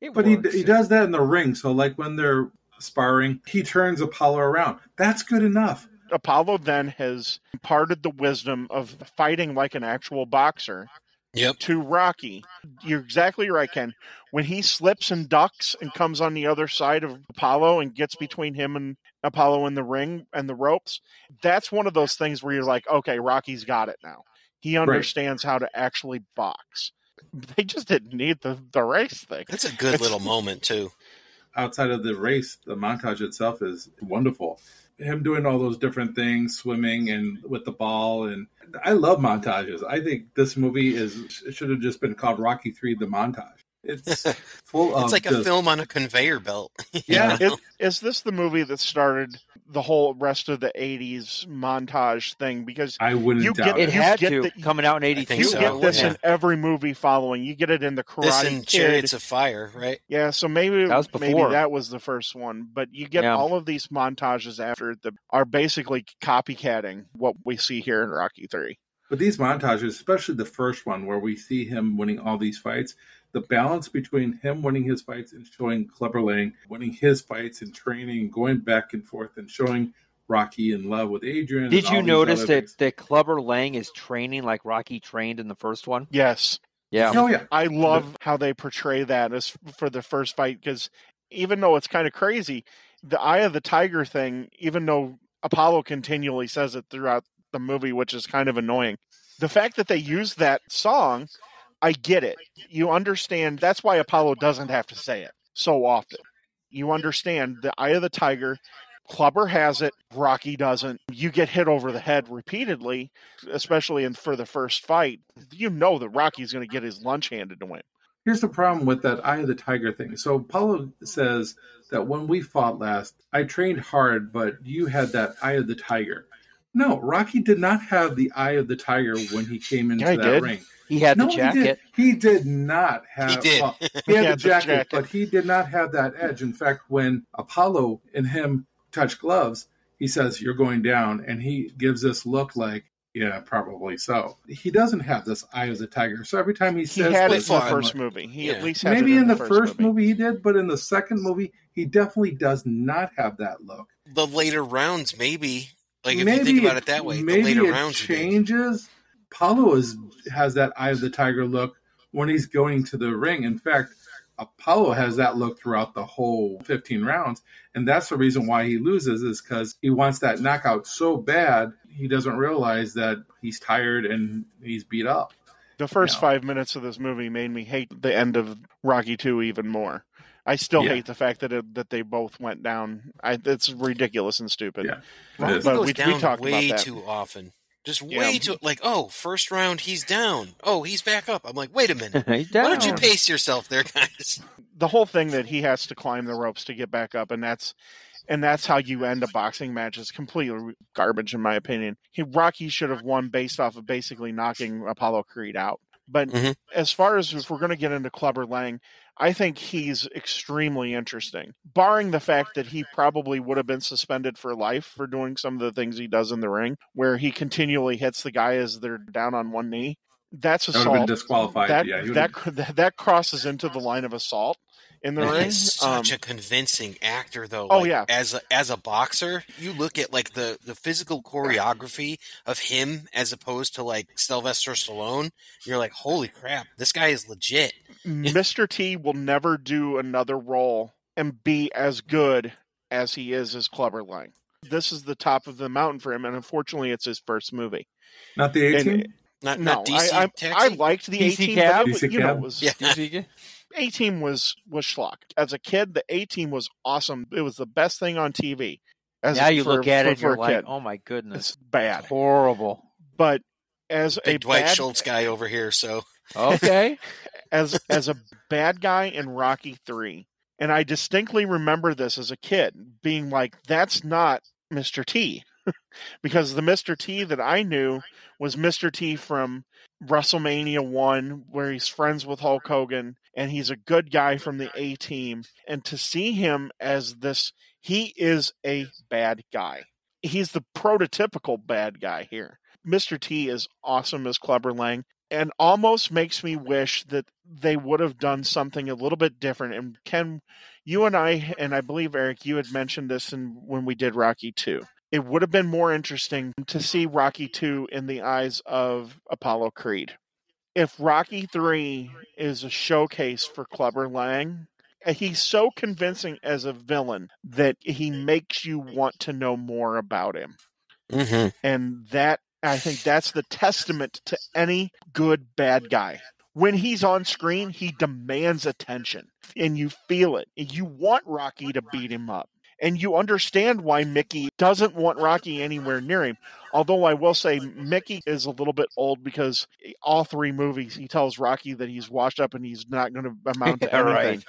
It But he, he does that in the ring. So, like when they're sparring, he turns Apollo around. That's good enough. Apollo then has imparted the wisdom of fighting like an actual boxer Yep. to Rocky. You're exactly right, Ken. When he slips and ducks and comes on the other side of Apollo and gets between him and Apollo in the ring and the ropes, that's one of those things where you're like, okay, Rocky's got it now. He understands how to actually box. They just didn't need the, the race thing. That's a good It's- little moment, too. Outside of the race, the montage itself is wonderful. Him doing all those different things, swimming and with the ball, and I love montages. I think this movie is should have just been called Rocky Three: The Montage. It's full of it's like a just- film on a conveyor belt. Yeah. Is, is this the movie that started the whole rest of the 80s montage thing? Because I wouldn't You doubt get- It it. You had get to the- coming out in I '82. think you so, get this yeah. in every movie following. You get it in the Karate this and Kid. Chariots of Fire, right? Yeah, so maybe That was maybe that was the first one, but you get Yeah. all of these montages after the are basically copycatting what we see here in Rocky Three. But these montages, especially the first one where we see him winning all these fights, the balance between him winning his fights and showing Clubber Lang winning his fights and training, going back and forth and showing Rocky in love with Adrian. Did you notice that things. that Clubber Lang is training like Rocky trained in the first one? Yes, Yeah. Oh yeah, I love how they portray that as for the first fight because even though it's kind of crazy, the Eye of the Tiger thing, even though Apollo continually says it throughout the movie, which is kind of annoying, the fact that they use that song, I get it. You understand. That's why Apollo doesn't have to say it so often. You understand the Eye of the Tiger. Clubber has it, Rocky doesn't. You get hit over the head repeatedly, especially in for the first fight. You know that Rocky's going to get his lunch handed to him. Here's the problem with that Eye of the Tiger thing. So Apollo says that when we fought last, I trained hard, but you had that Eye of the Tiger. No, Rocky did not have the Eye of the Tiger when he came into Yeah, that did. ring. He had the no, jacket. He did. he did not have. He did. well, he had Yeah, the the jacket, jacket. but he did not have that edge. In fact, when Apollo and him touch gloves, he says, "You're going down," and he gives this look like, "Yeah, probably so." He doesn't have this Eye of the Tiger. So every time he says, He had it in the fought. first movie. He Yeah. at least had Maybe it in the first movie. he did, but in the second movie he definitely does not have that look. The later rounds, maybe. Like if maybe you think about it that way, maybe the later it rounds. changes. Paulo is has that eye of the tiger look when he's going to the ring. In fact, Apollo has that look throughout the whole 15 rounds, and that's the reason why he loses is because he wants that knockout so bad he doesn't realize that he's tired and he's beat up. The first Yeah. five minutes of this movie made me hate the end of Rocky Two even more. I still Yeah. hate the fact that it, that they both went down. I, it's ridiculous and stupid. Yeah. Rocky It is. But goes we- we down talked about way that. too often. Just Yeah. way too like, oh, first round he's down. Oh, he's back up. I'm like, wait a minute. He's Why don't you pace yourself there, guys? The whole thing that he has to climb the ropes to get back up, and that's and that's how you end a boxing match is completely garbage in my opinion. He Rocky should have won based off of basically knocking Apollo Creed out. But Mhm. as far as if we're going to get into Clubber Lang, I think he's extremely interesting. Barring the fact that he probably would have been suspended for life for doing some of the things he does in the ring, where he continually hits the guy as they're down on one knee. That's That would have been disqualified. That yeah, that, that that crosses into the line of assault in the ring. He's such Um, a convincing actor, though. Oh, Like, yeah. as a, as a boxer, you look at like the the physical choreography of him as opposed to like Sylvester Stallone. You're like, holy crap, this guy is legit. Mr. T will never do another role and be as good as he is as Clubber Lang. This is the top of the mountain for him, and unfortunately, it's his first movie. not the 18. And- Not no, not DC I, I, Taxi. I liked the DC 18, Cab? but was, DC you know, Cab? it was Yeah. A team was was schlock. As a kid, the A team was awesome. It was the best thing on TV. As now a, you for, look at for, it for you're like, kid. oh my goodness. it's bad. It's horrible. But as a Big Dwight bad, Schultz guy over here. So Okay. as as a bad guy in Rocky 3. And I distinctly remember this as a kid being like that's not Mr. T. because the Mr. T that I knew was Mr. T from WrestleMania 1 where he's friends with Hulk Hogan and he's a good guy from the A team and to see him as this he is a bad guy. He's the prototypical bad guy here. Mr. T is awesome as Clubber Lang and almost makes me wish that they would have done something a little bit different. And Ken, you and I, and I believe Eric, you had mentioned this in, when we did Rocky 2. It would have been more interesting to see Rocky 2 in the eyes of Apollo Creed. If Rocky 3 is a showcase for Clubber Lang, uh, he's so convincing as a villain that he makes you want to know more about him Mhm. and that I think that's the testament to any good bad guy. When he's on screen, he demands attention, and you feel it. You want Rocky to beat him up, And you understand why Mickey doesn't want Rocky anywhere near him. Although I will say Mickey is a little bit old because all three movies he tells Rocky that he's washed up and he's not going to amount to Yeah, right. anything.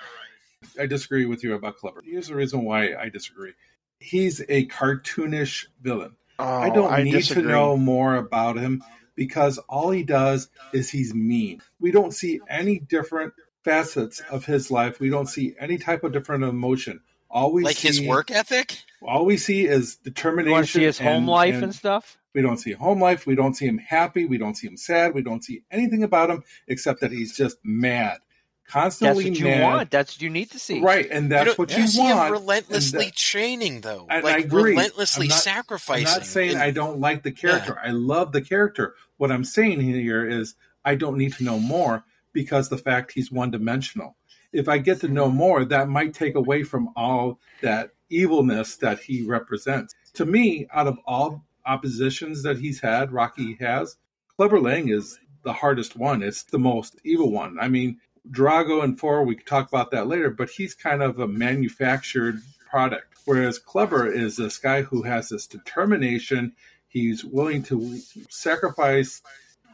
I disagree with you about Clubber. Here's the reason why I disagree. He's a cartoonish villain. Oh, I don't need disagree. to know more about him because all he does is he's mean. We don't see any different facets of his life. We don't see any type of different emotion. All we like see, his work ethic. All we see is You determination. want to see his home life and and stuff? we don't see home life. We don't see him happy. We don't see him sad. We don't see anything about him except that he's just mad, That's constantly what you mad. want. That's what you need to see. Right, and that's you what you you see want. him relentlessly that- training, though. and like I agree. relentlessly I'm not- sacrificing. I'm not saying And- I don't like the character. I love the character. What I'm saying here is I don't need to know more because the fact he's one dimensional. If I get to know mm-hmm. more, that might take away from all that evilness that he represents. To me, out of all oppositions that he's had, Rocky has, Clubber Lang is the hardest one. It's the most evil one. I mean, Drago and Four, we could talk about that later, but he's kind of a manufactured product. Whereas Clubber is this guy who has this determination. He's willing to sacrifice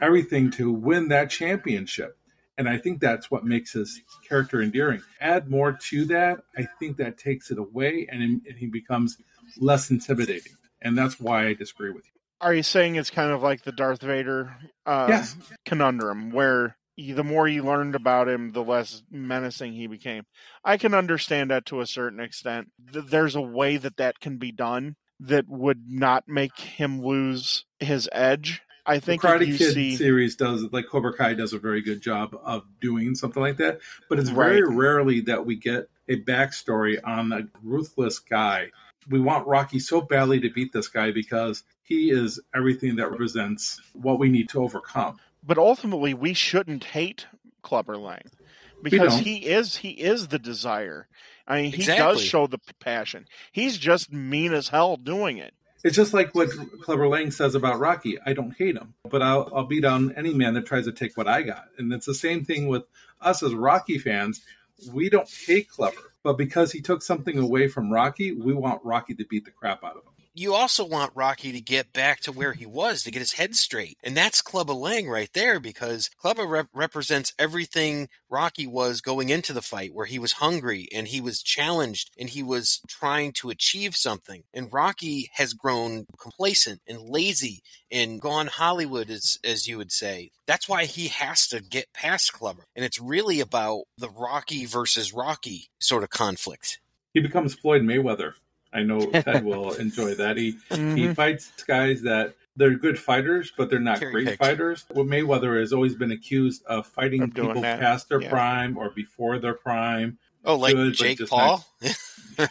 everything to win that championship. And I think that's what makes his character endearing. Add more to that, I think that takes it away and, and he becomes less intimidating. And that's why I disagree with you. Are you saying it's kind of like the Darth Vader uh, Yes. conundrum, where you, the more you learned about him, the less menacing he became? I can understand that to a certain extent. Th- There's a way that that can be done that would not make him lose his edge. I think the Karate you Kid see, series does, like Cobra Kai, does a very good job of doing something like that. But it's very Right. rarely that we get a backstory on a ruthless guy. We want Rocky so badly to beat this guy because he is everything that represents what we need to overcome. but ultimately we shouldn't hate Clubber Lang because he is he is the desire. I mean, he does show the passion. He's just mean as hell doing it. It's just like what Clubber Lang says about Rocky. I don't hate him, but I'll, I'll beat on any man that tries to take what I got. And it's the same thing with us as Rocky fans. We don't hate Clubber, but because he took something away from Rocky, we want Rocky to beat the crap out of him. You also want Rocky to get back to where he was to get his head straight. And that's Clubber Lang right there because Clubber rep- represents everything Rocky was going into the fight, where he was hungry and he was challenged and he was trying to achieve something. And Rocky has grown complacent and lazy and gone Hollywood, as, as you would say. That's why he has to get past Clubber. And it's really about the Rocky versus Rocky sort of conflict. He becomes Floyd Mayweather. I know Ted will enjoy that. He he Mhm. fights guys that they're good fighters, but they're not great fighters. Well, Mayweather has always been accused of fighting Of people that, past their yeah. prime or before their prime. Oh, like Good, Jake Paul?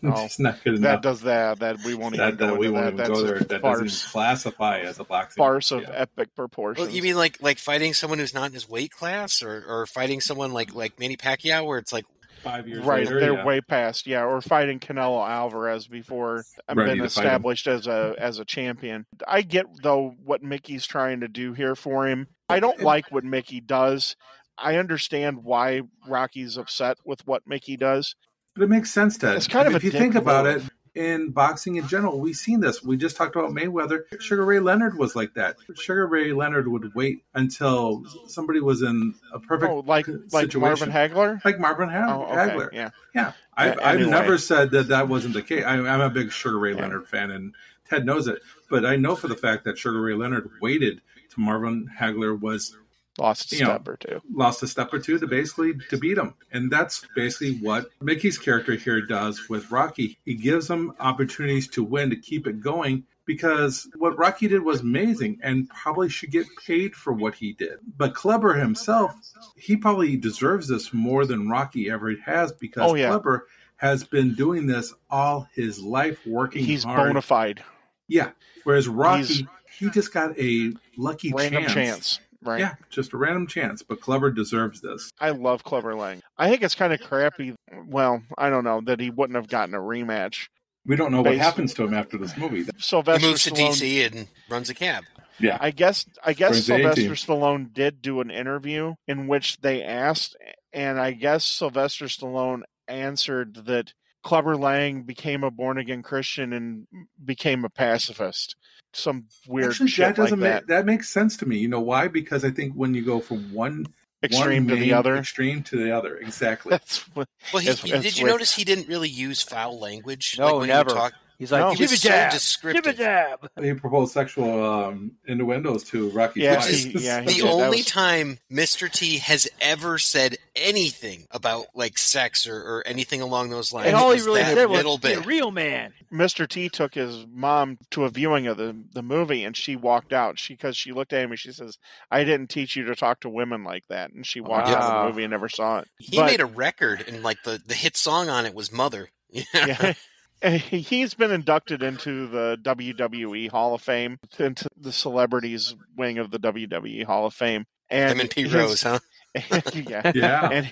Oh, it's not good That does that. That we won't even that, go we won't that. even go there. That farce, doesn't classify as a boxing farce of yeah. epic proportions. Well, you mean like like fighting someone who's not in his weight class, or, or fighting someone like like Manny Pacquiao, where it's like five years right? later. they're yeah. way past. Yeah, or fighting Canelo Alvarez before and Ready been to fight him. established as a as a champion. I get though what Mickey's trying to do here for him. I don't like what Mickey does. I understand why Rocky's upset with what Mickey does. But it makes sense, Ted. It's kind I of mean, a if you think about move. it. In boxing in general, we've seen this. We just talked about Mayweather. Sugar Ray Leonard was like that. Sugar Ray Leonard would wait until somebody was in a perfect Oh, like like situation. Marvin Hagler. like Marvin Ha- Oh, okay, Hagler. yeah. Yeah, I've, Yeah, I've never said that that wasn't the case. I, I'm a big Sugar Ray Yeah. Leonard fan, and Ted knows it. But I know for the fact that Sugar Ray Leonard waited to Marvin Hagler was Lost a You know, step or two. lost a step or two to basically to beat him, and that's basically what Mickey's character here does with Rocky. He gives him opportunities to win to keep it going. Because what Rocky did was amazing and probably should get paid for what he did. But Clubber himself, he probably deserves this more than Rocky ever has because Oh, yeah. Clubber has been doing this all his life, working He's hard. bona fide. Yeah. Whereas Rocky, He's- he just got a lucky Random chance. chance. Right. Yeah, just a random chance. But Clubber deserves this. I love Clubber Lang. I think it's kind of crappy. Well, I don't know that he wouldn't have gotten a rematch. We don't know what happens to him after this movie. he Sylvester moves to Stallone. DC and runs a cab. Yeah. I guess I guess Brings the A Sylvester team. Stallone did do an interview in which they asked, and I guess Sylvester Stallone answered that Clubber Lang became a born again Christian and became a pacifist. Some weird Actually, shit that doesn't like make that makes sense to me. You know why? Because I think when you go from one Extreme one to the other. extreme to the other, exactly. That's what, Well, he, It's- he- it's did you weird. notice he didn't really use foul language? No, like when never. He talk, He's like, No. give He a was so jab, descriptive. give a jab. he proposed sexual um, innuendos to Rocky. Yeah, twice. he- yeah, the did. Only was- time Mr. T has ever said anything about like sex or, or anything along those lines And all he really that said was, "Be a real man." Mr. T took his mom to a viewing of the, the movie and she walked out. She because she looked at him and she says, I didn't teach you to talk to women like that and she walked out of the movie and never saw it. He But- made a record, and like the, the hit song on it was "Mother." yeah. And he- He's been inducted into the WWE Hall of Fame, into the celebrities wing of the WWE Hall of Fame. And Him and Pete his- Rose, huh? yeah. yeah. And,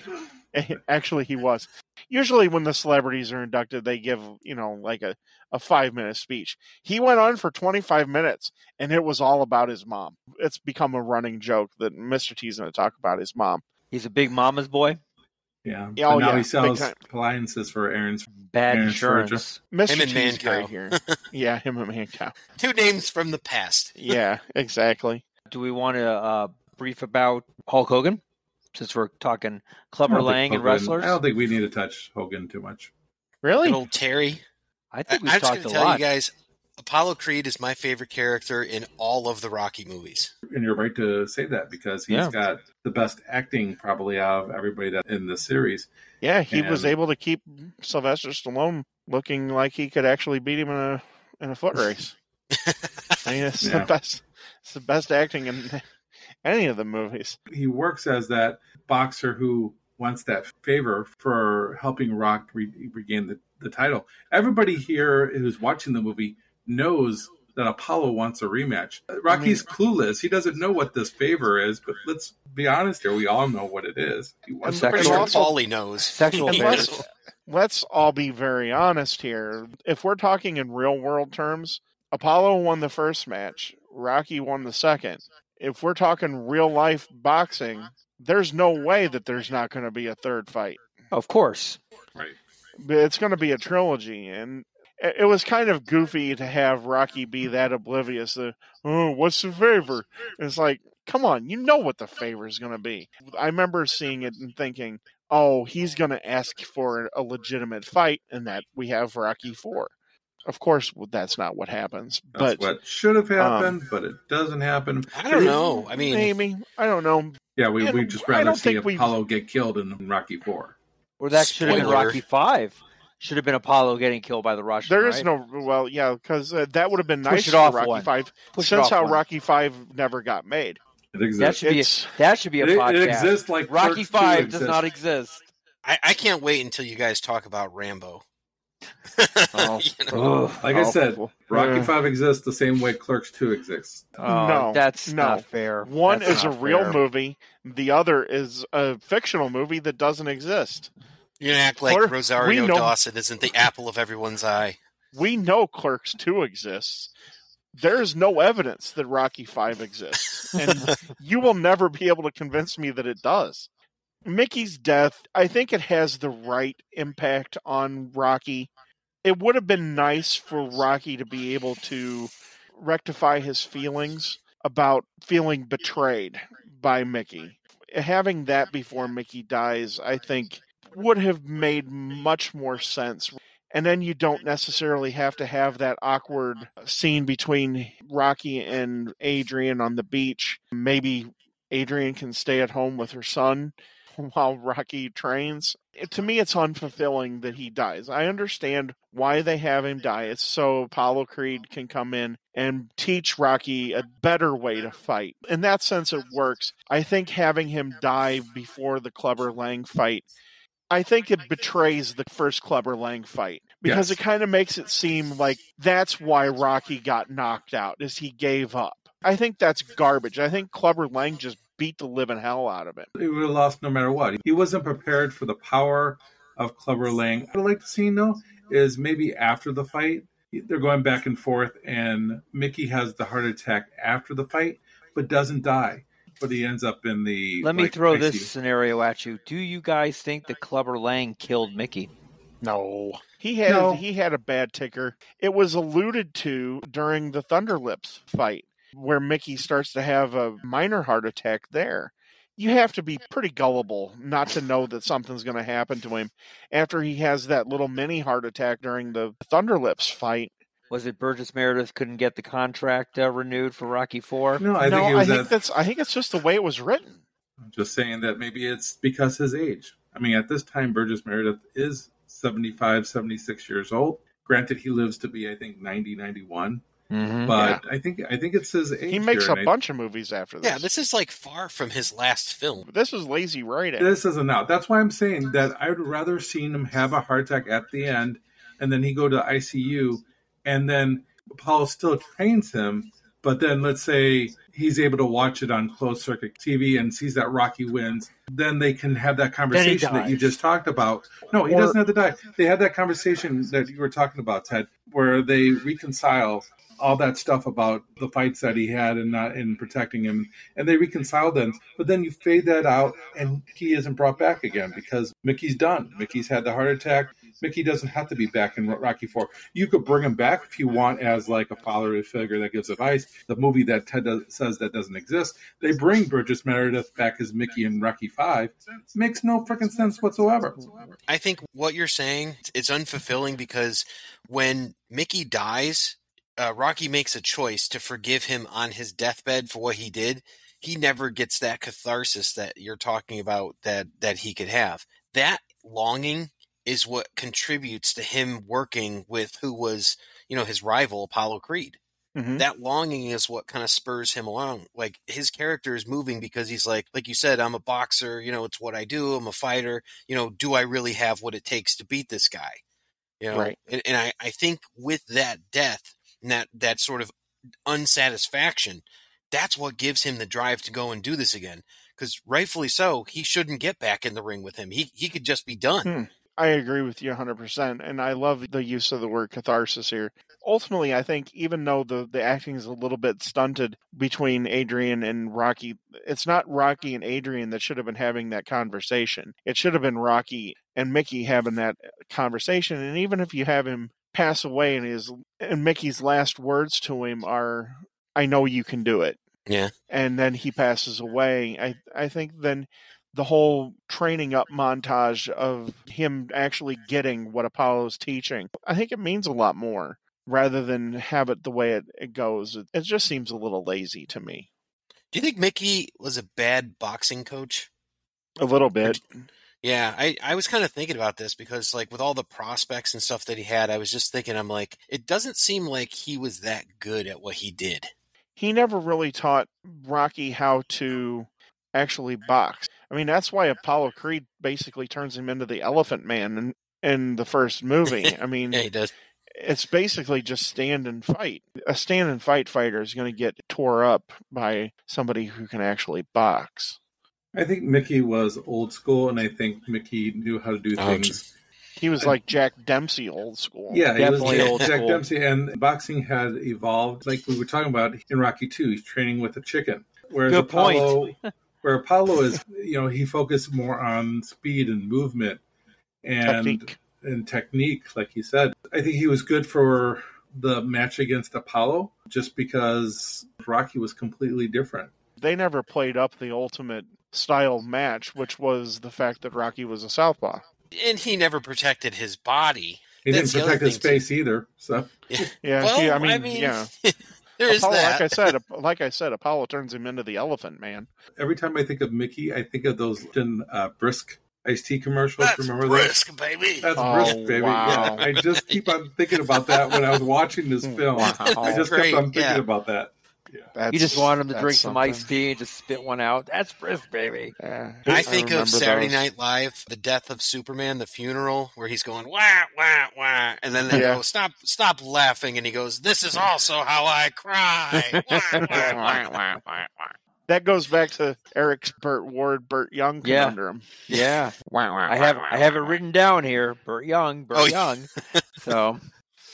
and actually, he was. Usually, when the celebrities are inducted, they give, you know, like a, a five minute speech. He went on for 25 minutes, and it was all about his mom. It's become a running joke that Mr. T's going to talk about his mom. He's a big mama's boy. Yeah. Yeah, oh, But now yeah, he sells time. appliances for Aaron's. Bad Aaron's insurance. Mr. Him and T's Man Cow. here. yeah, him and Man Cow. Two names from the past. Yeah, exactly. Do we want to uh, brief about Hulk Hogan? Since we're talking I Clubber don't think Lang and Hogan- wrestlers, I don't think we need to touch Hogan too much. Really? Good old Terry. I I, think we've I'm just talked a to tell lot. you guys, Apollo Creed is my favorite character in all of the Rocky movies. And you're right to say that because he's Yeah. got the best acting probably out of everybody that in the series. Yeah, he was able to keep Sylvester Stallone looking like he could actually beat him in a in a foot race. I mean, it's Yeah. the best. It's the best acting in any of the movies. He works as that boxer who wants that favor for helping Rock re- regain the, the title. Everybody here who's watching the movie knows that Apollo wants a rematch. Rocky's clueless. He doesn't know what this favor is, but let's be honest here. We all know what it is. He wants And Sexual- sure also- Paulie knows. Sexual let's, let's all be very honest here. If we're talking in real world terms, Apollo won the first match, Rocky won the second. If we're talking real life boxing, there's no way that there's not going to be a third fight. Of course. right. But it's going to be a trilogy and it it was kind of goofy to have Rocky be that oblivious. That, oh, what's the favor? It's like, come on, you know what the favor is going to be. I remember seeing it and thinking, oh, he's going to ask for a legitimate fight, and that we have Rocky Four. Of course, that's not what happens. That's but what should have um, happened, but it doesn't happen. I don't know. I mean, maybe I don't know. Yeah, we, And we just rather see think we- Apollo get killed in Rocky Four. Or that should have been Rocky Five. Should have been Apollo getting killed by the Russian. There is right? no well, yeah, because uh, that would have been Push nice it for off Rocky one. Five. Push it since off how one. Rocky Five never got made. It That exists. should be a, that should be a It, podcast. it exists like Rocky Clerks 2 Five does not exist. I, I can't wait until you guys talk about Rambo. Oh. You know? Ugh. Like I said, Oh, Rocky uh, Five exists the same way Clerks Two exists. Oh, No, that's no. not fair. One That's is a real fair. movie. The other is a fictional movie that doesn't exist. You're act like Clerk- Rosario know- Dawson isn't the apple of everyone's eye. We know Clerks 2 exists. There's no evidence that Rocky 5 exists. And you will never be able to convince me that it does. Mickey's death, I think it has the right impact on Rocky. It would have been nice for Rocky to be able to rectify his feelings about feeling betrayed by Mickey. Having that before Mickey dies, I think, would have made much more sense. And then you don't necessarily have to have that awkward scene between Rocky and Adrian on the beach. Maybe Adrian can stay at home with her son while Rocky trains. It- to me, it's unfulfilling that he dies. I understand why they have him die. It's so Apollo Creed can come in and teach Rocky a better way to fight. In that sense, it works. I think having him die before the Clubber Lang fight I think it betrays the first Clubber Lang fight because Yes. it kind of makes it seem like that's why Rocky got knocked out is he gave up. I think that's garbage. I think Clubber Lang just beat the living hell out of it. He would have lost no matter what. He wasn't prepared for the power of Clubber Lang. What I'd like to see though is maybe after the fight, they're going back and forth, and Mickey has the heart attack after the fight, but doesn't die. But he ends up in the. Let me throw ICU. this scenario at you. Do you guys think that Clubber Lang killed Mickey? No, he had No. he had a bad ticker. It was alluded to during the Thunderlips fight, where Mickey starts to have a minor heart attack. There, you have to be pretty gullible not to know that something's going to happen to him after he has that little mini heart attack during the Thunderlips fight. Was it Burgess Meredith couldn't get the contract uh, renewed for Rocky Four? No, I no, think it I think that, that's I think it's just the way it was written. I'm just saying that maybe it's because his age. I mean, at this time, Burgess Meredith is 75, 76 years old. Granted, he lives to be, I think, 90, 91. Mm-hmm. But I think I think it's his age. He makes here, a and I- bunch of movies after this. Yeah, this is like far from his last film. this was lazy writing. This isn't out. That's why I'm saying that I would rather seen him have a heart attack at the end, and then he go to ICU, and then Apollo still trains him. But then let's say he's able to watch it on closed circuit TV and sees that Rocky wins. Then they can have that conversation that you just talked about. No, he Or- doesn't have to die. They had that conversation that you were talking about, Ted, where they reconcile all that stuff about the fights that he had and not in protecting him. And they reconcile them. But then you fade that out and he isn't brought back again because mickey's done. Mickey's had the heart attack. Mickey doesn't have to be back in rocky 4 you could bring him back if you want as like a fatherly figure that gives advice. The movie that ted does, says that doesn't exist. They bring burgess meredith back as mickey in rocky 5 makes no freaking sense whatsoever. I think what you're saying it's unfulfilling because when Mickey dies, uh, Rocky makes a choice to forgive him on his deathbed for what he did. He never gets that catharsis that you're talking about that that he could have. That longing is what contributes to him working with who was, you know, his rival Apollo Creed. Mhm. That longing is what kind of spurs him along. Like his character is moving because he's like, like you said, I'm a boxer. You know, it's what I do. I'm a fighter. You know, do I really have what it takes to beat this guy? You know, Right. and, and I, I think with that death and that that sort of unsatisfaction, that's what gives him the drive to go and do this again. Because rightfully so, he shouldn't get back in the ring with him. He he could just be done. Hmm. I agree with you 100%. And I love the use of the word catharsis here. Ultimately, I think even though the, the acting is a little bit stunted between Adrian and Rocky, it's not Rocky and Adrian that should have been having that conversation. It should have been Rocky and Mickey having that conversation. And even if you have him pass away and his and Mickey's last words to him are, I know you can do it. Yeah. And then he passes away. I, I think then the whole training up montage of him actually getting what Apollo's teaching, I think it means a lot more rather than have it the way it, it goes. It, it just seems a little lazy to me. Do you think Mickey was a bad boxing coach? A little bit. Yeah, I, I was kind of thinking about this because, like, with all the prospects and stuff that he had, I was just thinking, I'm like, it doesn't seem like he was that good at what he did. He never really taught Rocky how to actually box. I mean, that's why Apollo Creed basically turns him into the Elephant Man in, in the first movie. I mean, Yeah, he does. it's basically just stand and fight. A stand and fight fighter is going to get tore up by somebody who can actually box. I think Mickey was old school, and I think Mickey knew how to do Oh, things. He was like Jack Dempsey, old school. Yeah, he was Definitely Jack, old Jack school. Dempsey, and boxing had evolved, like we were talking about in Rocky Two. He's training with a chicken, whereas Good point. Apollo, where Apollo is, you know, he focused more on speed and movement and technique. and technique, like he said. I think he was good for the match against Apollo, just because Rocky was completely different. They never played up the ultimate style match, which was the fact that Rocky was a southpaw. And he never protected his body. He That's didn't protect his thing, too. face either. So Yeah, well, he- I I mean, mean, yeah. there is Apollo, that. like I said, like I said, Apollo turns him into the Elephant Man. every time I think of Mickey, I think of those uh, brisk iced tea commercials. That's Remember brisk, baby. that? That's Oh, brisk, baby. wow. Yeah, I just keep on thinking about that when I was watching this film. Wow. I just Great, kept on thinking yeah. about that. That's, You just want him to that's drink some something. iced tea and just spit one out. That's brisk, baby. Yeah, I think of Saturday those. Night Live, the death of Superman, the funeral, where he's going wah wah wah, and then they Yeah. go stop stop laughing, and he goes, "This is also how I cry." Wah, wah, wah. That goes back to Eric's Burt Ward, Burt Young Yeah. conundrum. Yeah, I have I have it written down here. Burt Young, Burt Oh, yeah. Young. So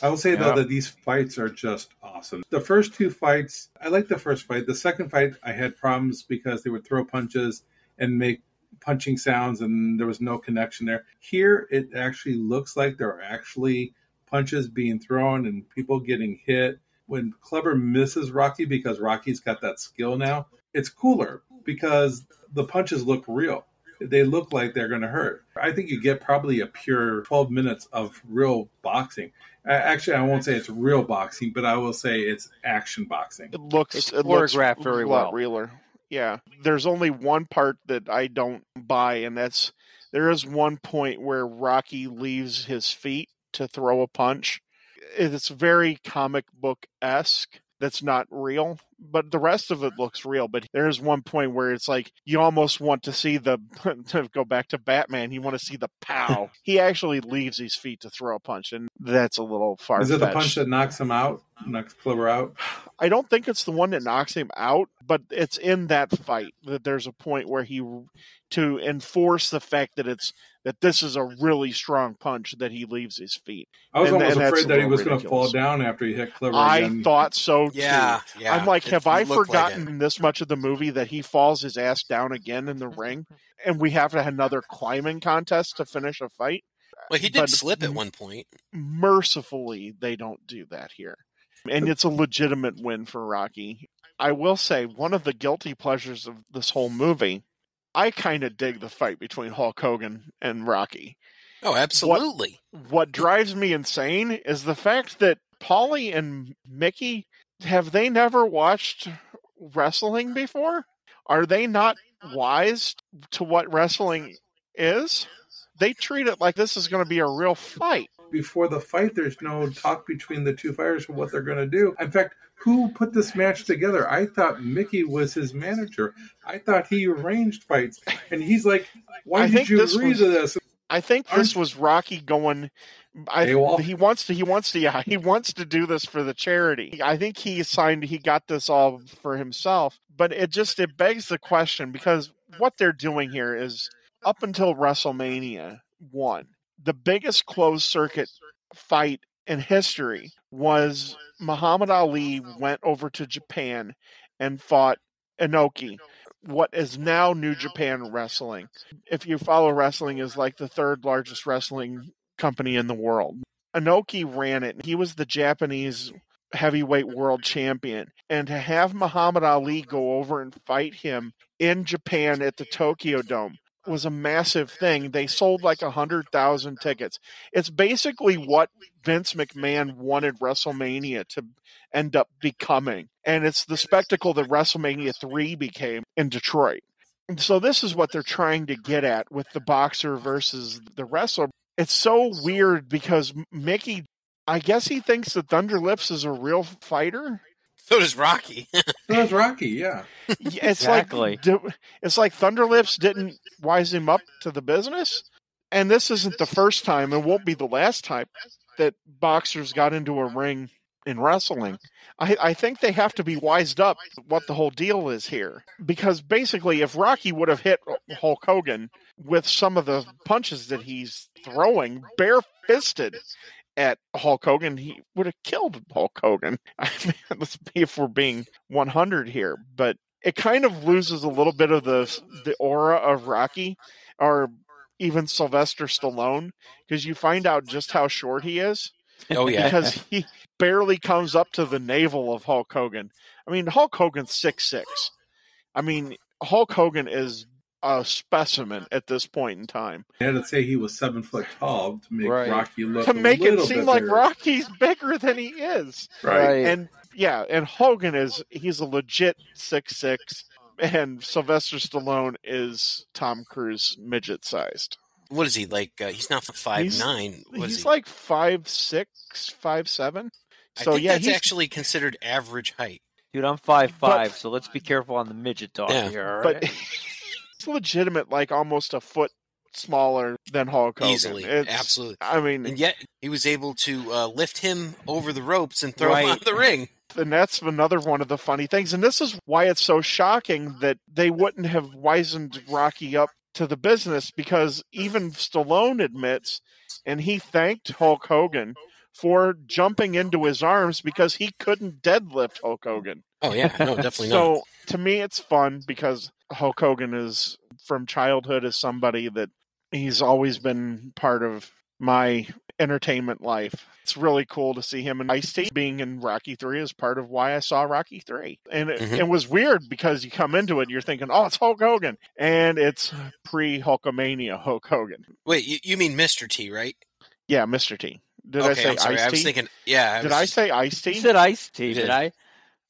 I will say though that these fights are just awesome. The first two fights, I like the first fight. The second fight, I had problems because they would throw punches and make punching sounds and there was no connection there. Here, it actually looks like there are actually punches being thrown and people getting hit. When Clubber misses Rocky because Rocky's got that skill now, it's cooler because the punches look real. They look like they're going to hurt. I think you get probably a pure 12 minutes of real boxing. Actually, I won't say it's real boxing, but I will say it's action boxing. It looks It's it looks choreographed very a lot well. realer. Yeah, there's only one part that I don't buy, and that's there is one point where Rocky leaves his feet to throw a punch. It's very comic book esque. That's not real, but the rest of it mm-hmm. looks real. But there's one point where it's like you almost want to see the to go back to Batman. You want to see the pow. he actually leaves his feet to throw a punch, and that's a little far. Is it the punch that knocks him out, knocks Clubber out? I don't think it's the one that knocks him out, but it's in that fight that there's a point where he to enforce the fact that it's that this is a really strong punch that he leaves his feet. I was And- almost and that's afraid that he was going to fall down after he hit Clubber I again. thought so too. Yeah, yeah. I'm like, It have I looked like forgotten this much of the movie that he falls his ass down again in the ring, and we have to have another climbing contest to finish a fight? Well, he did but- slip at one point. mercifully they don't do that here and it's a legitimate win for rocky i will say one of the guilty pleasures of this whole movie i kind of dig the fight between hulk hogan and rocky. Oh, absolutely. what drives me insane is the fact that Paulie and mickey have they never watched wrestling before? Are they not wise to what wrestling is? They treat it like this is going to be a real fight Before the fight, there's no talk between the two fighters for what they're going to do. In fact, who put this match together? I thought Mickey was his manager. I thought he arranged fights, and he's like, "Why I did you agree was- to this?" I think this Aren't- was Rocky going. I, he wants to. He wants to. Yeah, he wants to do this for the charity. I think he signed. He got this all for himself. But it just it begs the question because what they're doing here is up until WrestleMania one, the biggest closed circuit fight in history was Muhammad Ali went over to Japan and fought Inoki, what is now New Japan Wrestling if you follow wrestling, is like the third largest wrestling company in the world. Inoki ran it. He was the Japanese heavyweight world champion. And to have Muhammad Ali go over and fight him in Japan at the Tokyo Dome was a massive thing. They sold like a hundred thousand tickets. It's basically what Vince McMahon wanted WrestleMania to end up becoming. And it's the spectacle that WrestleMania 3 became in Detroit. And so this is what they're trying to get at with the boxer versus the wrestler. It's so weird because Mickey, I guess he thinks that Thunderlips is a real fighter. So does Rocky. That was Rocky, yeah. It's Exactly. like it's like Thunderlips didn't wise him up to the business, and this isn't the first time, and won't be the last time that boxers got into a ring in wrestling. I, I think they have to be wised up what the whole deal is here, because basically, if Rocky would have hit Hulk Hogan with some of the punches that he's throwing, bare fisted. At Hulk Hogan, he would have killed Hulk Hogan. I mean, let's be if we're being 100 here, but it kind of loses a little bit of the the aura of Rocky or even Sylvester Stallone because you find out just how short he is oh yeah. because he barely comes up to the navel of Hulk Hogan. I mean, Hulk Hogan's six six. I mean, Hulk Hogan is a specimen at this point in time. I had to say he was seven foot tall to make Right. Rocky look To make a it seem bit like. Rocky's bigger than he is. Right. and yeah, and Hogan is he's a legit six six, and Sylvester Stallone is Tom Cruise midget sized. What is he like? Uh, he's not five He's- nine. What is He's he? like five six, five seven. I So think yeah, that's he's actually considered average height. Dude, I'm five five, But- so let's be careful on the midget talk Yeah. here. all but right? it's legitimate, like almost a foot smaller than Hulk Hogan. Easily, It's- absolutely. I mean, And yet he was able to uh, lift him over the ropes and throw him out of the ring. and that's another one of the funny things. And this is why it's so shocking that they wouldn't have wizened Rocky up to the business because even Stallone admits, and he thanked Hulk Hogan for jumping into his arms because he couldn't deadlift Hulk Hogan. Oh yeah, no, definitely not. So to me, it's fun because Hulk Hogan is from childhood is somebody that he's always been part of my entertainment life. It's really cool to see him and Ice T being in Rocky Three is part of why I saw Rocky Three, and it, Mhm. it was weird because you come into it, and you're thinking, "Oh, it's Hulk Hogan," and it's pre Hulkamania Hulk Hogan. Wait, you, you mean Mr. T, right? Yeah, Mr. T. Did I okay, say I'm sorry. I Ice was T? thinking. Yeah. I Did was I just- say Ice You T? said Ice Tea, You did did. I?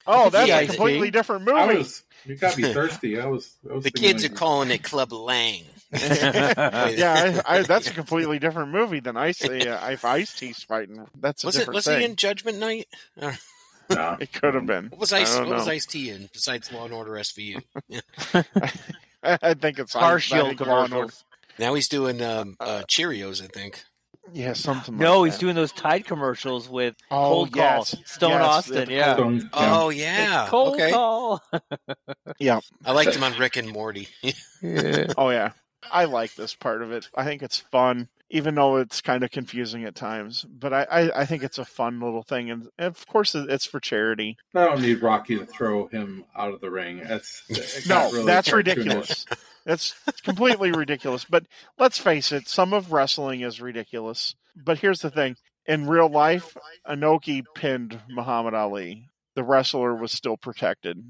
Oh, that's think a completely different I movie. was. You got me thirsty. I was. I was The thinking kids are calling it Club Lang. yeah, I, I, that's a completely different movie than Ice. Uh, if Ice T's fighting, that's a Was it? different Was thing. he in Judgment Night? Or- No. It could have been. What was Ice? don't What was. Ice T in besides Law and Order SVU? I, I think it's Car I Shield Law and commercials. Now he's doing um, uh, Cheerios, I think. Order- Yeah, something. No, like he's that. doing those Tide commercials with Oh, Cold yes, Call, Stone yes, Austin. Yeah. Don't- yeah. Oh yeah. Cold okay. Call. Yeah. I liked him on Rick and Morty. Oh yeah. I like this part of it. I think it's fun, even though it's kind of confusing at times. But I, I, I think it's a fun little thing, and of course it's for charity. I don't need Rocky to throw him out of the ring. That's No, really that's ridiculous. That's completely ridiculous. But let's face it, some of wrestling is ridiculous. But here's the thing: in real life, Inoki pinned Muhammad Ali. The wrestler was still protected.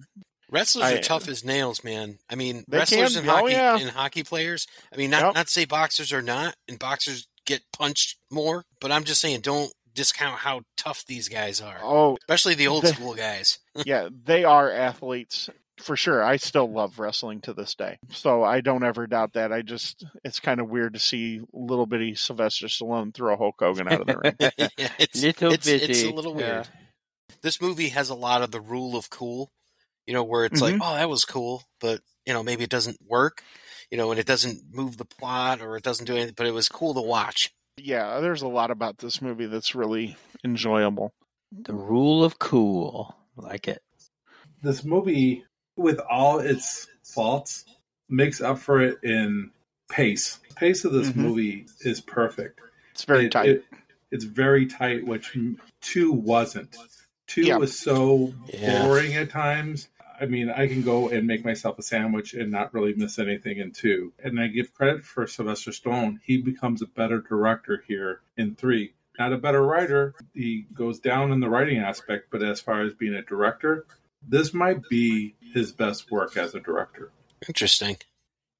Wrestlers I- are tough as nails, man. I mean, wrestlers can- and oh, hockey yeah. and hockey players. I mean, not Yep. not to say boxers are not, and boxers get punched more, but I'm just saying, don't discount how tough these guys are, Oh, especially the old The- school guys. yeah, they are athletes for sure. I still love wrestling to this day, so I don't ever doubt that. I just it's kind of weird to see little bitty Sylvester Stallone throw a Hulk Hogan out of the ring. yeah, it's, Little it's, it's a little yeah. weird. This movie has a lot of the rule of cool, you know, where it's like, Mm-hmm. oh, that was cool, but you know, maybe it doesn't work, you know, and it doesn't move the plot or it doesn't do anything, but it was cool to watch. yeah, there's a lot about this movie that's really enjoyable. The rule of cool. Like it. This movie, with all its faults, makes up for it in pace. Pace of this Mhm. movie is perfect. It's very It- tight. it- it's very tight, which two wasn't. Two Yeah. was so Yeah. boring at times. I mean, I can go and make myself a sandwich and not really miss anything in two. And I give credit for Sylvester Stallone. He becomes a better director here in three. Not a better writer. He goes down in the writing aspect, but as far as being a director, this might be his best work as a director. Interesting.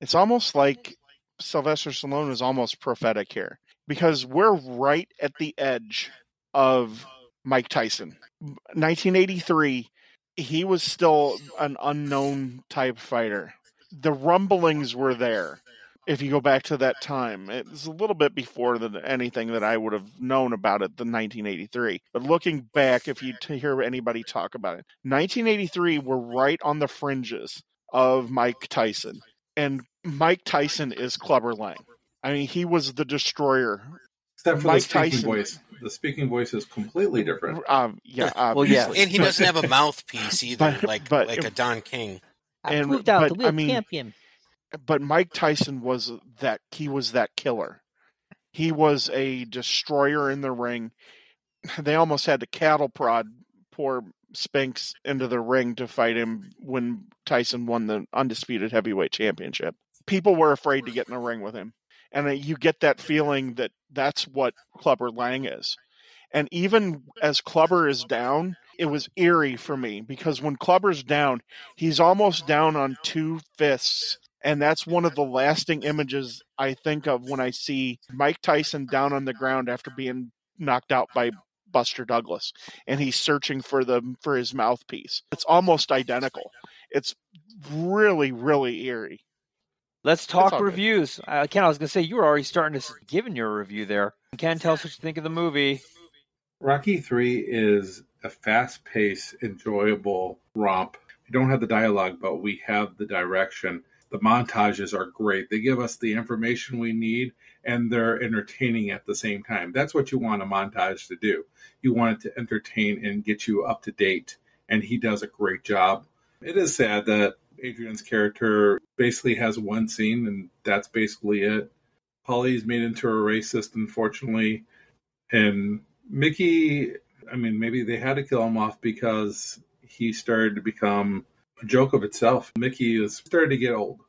It's almost like Sylvester Stallone is almost prophetic here because we're right at the edge of Mike Tyson. 1983, he was still an unknown type fighter. The rumblings were there. If you go back to that time, it was a little bit before the, anything that I would have known about it the 1983. But looking back, if you t- hear anybody talk about it, 1983, we're right on the fringes of Mike Tyson and Mike Tyson is Clubber Lang. I mean, he was the destroyer. Except for Mike the speaking Tyson. voice. The speaking voice is completely different. Um, yeah, Well, yeah. And he doesn't have a mouthpiece either, But- like but- like a Don King. I And- proved out but, the real I mean- champion. But Mike Tyson was that he was that killer. He was a destroyer in the ring. They almost had to cattle prod poor Spinks into the ring to fight him when Tyson won the undisputed heavyweight championship. People were afraid to get in the ring with him. And you get that feeling that that's what Clubber Lang is. And even as Clubber is down, it was eerie for me because when Clubber's down, he's almost down on two fists. And that's one of the lasting images I think of when I see Mike Tyson down on the ground after being knocked out by Buster Douglas and he's searching for the for his mouthpiece. It's almost identical. It's really really eerie. Let's talk reviews. Uh, Ken, I was going to say you were already starting to s- giving your review there. Ken, tell us what you think of the movie. Rocky 3 is a fast paced, enjoyable romp. We don't have the dialogue, but we have the direction. The montages are great. They give us the information we need and they're entertaining at the same time. That's what you want a montage to do. You want it to entertain and get you up to date. And he does a great job. It is sad that Adrian's character basically has one scene and that's basically it. Paulie's made into a racist, unfortunately. And Mickey, I mean, maybe they had to kill him off because he started to become joke of itself. Mickey is starting to get old,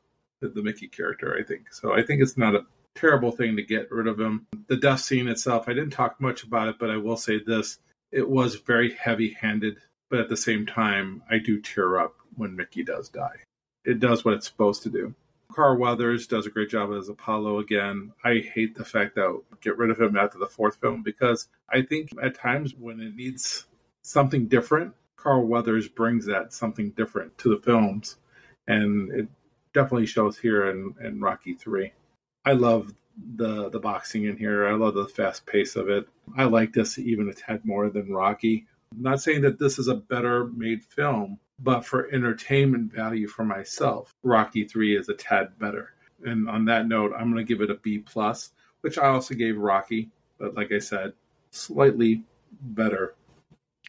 the, Mickey character, I think. So I think it's not a terrible thing to get rid of him. The death scene itself, I didn't talk much about it, but I will say this. It was very heavy handed, but at the same time, I do tear up when Mickey does die. It does what it's supposed to do. Carl Weathers does a great job as Apollo again. I hate the fact that get rid of him after the fourth film because I think at times when it needs something different, Carl Weathers brings that something different to the films, and it definitely shows here in, in Rocky Three. I love the the boxing in here. I love the fast pace of it. I like this even a tad more than Rocky. I'm not saying that this is a better made film, but for entertainment value for myself, Rocky 3 is a tad better. And on that note, I'm going to give it a B plus, which I also gave Rocky, but like I said, slightly better.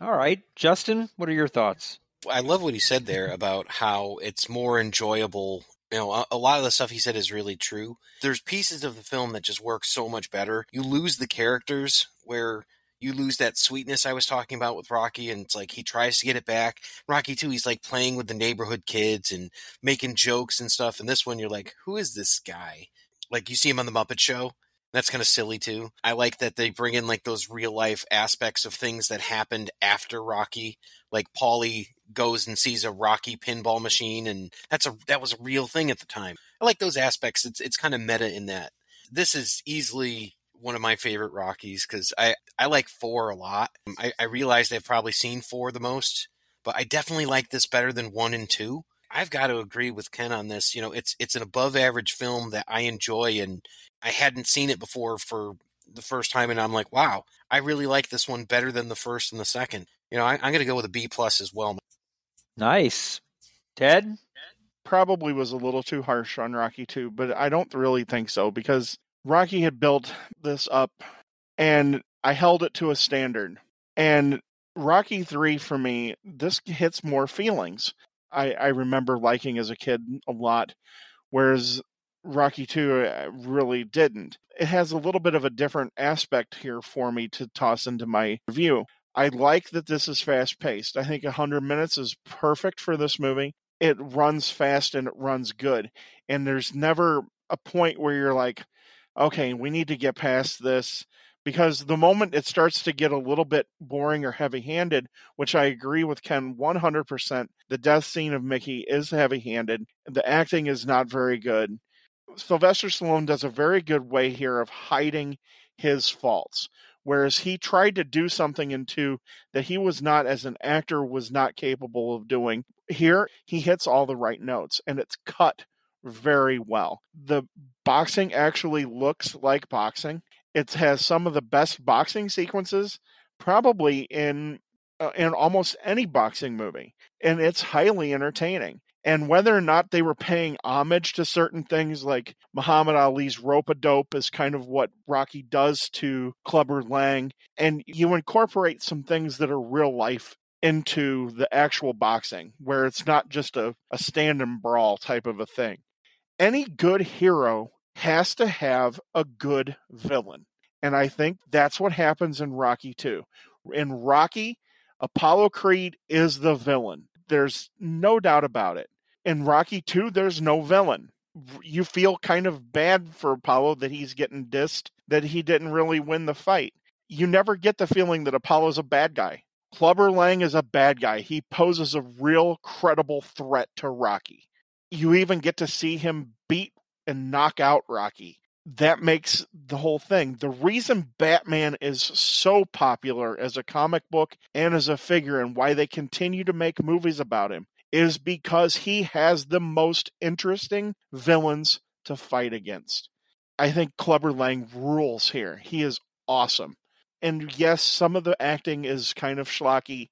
All right, Justin, what are your thoughts? I love what he said there about how it's more enjoyable. You know, a, a lot of the stuff he said is really true. There's pieces of the film that just work so much better. You lose the characters where you lose that sweetness I was talking about with Rocky, and it's like he tries to get it back. Rocky too, he's like playing with the neighborhood kids and making jokes and stuff. And this one, you're like, who is this guy? Like you see him on the Muppet Show. That's kind of silly too. I like that they bring in like those real life aspects of things that happened after Rocky. Like Paulie goes and sees a Rocky pinball machine, and that's a that was a real thing at the time. I like those aspects. It's it's kind of meta in that. This is easily one of my favorite Rockies because I, I like four a lot. I, I realized I've probably seen four the most, but I definitely like this better than one and two. I've got to agree with Ken on this. You know, it's it's an above average film that I enjoy, and I hadn't seen it before for the first time, and I'm like, wow, I really like this one better than the first and the second. You know, I, I'm going to go with a B plus as well. Nice, Ted. Probably was a little too harsh on Rocky too, but I don't really think so because Rocky had built this up and I held it to a standard. And Rocky 3 for me, this hits more feelings. I, I remember liking as a kid a lot, whereas Rocky 2 uh, really didn't. It has a little bit of a different aspect here for me to toss into my review. I like that this is fast paced. I think 100 minutes is perfect for this movie. It runs fast and it runs good. And there's never a point where you're like, okay, we need to get past this because the moment it starts to get a little bit boring or heavy handed, which I agree with Ken 100%, the death scene of Mickey is heavy handed. The acting is not very good. Sylvester Stallone does a very good way here of hiding his faults. Whereas he tried to do something into that he was not, as an actor, was not capable of doing. Here, he hits all the right notes and it's cut very well. The boxing actually looks like boxing. It has some of the best boxing sequences probably in uh, in almost any boxing movie, and it's highly entertaining. And whether or not they were paying homage to certain things like Muhammad Ali's rope a dope is kind of what Rocky does to Clubber Lang, and you incorporate some things that are real life into the actual boxing, where it's not just a, a stand and brawl type of a thing any good hero has to have a good villain. And I think that's what happens in Rocky 2. In Rocky, Apollo Creed is the villain. There's no doubt about it. In Rocky 2, there's no villain. You feel kind of bad for Apollo that he's getting dissed, that he didn't really win the fight. You never get the feeling that Apollo's a bad guy. Clubber Lang is a bad guy. He poses a real credible threat to Rocky you even get to see him beat and knock out Rocky. That makes the whole thing. The reason Batman is so popular as a comic book and as a figure, and why they continue to make movies about him, is because he has the most interesting villains to fight against. I think Clubber Lang rules here. He is awesome. And yes, some of the acting is kind of schlocky,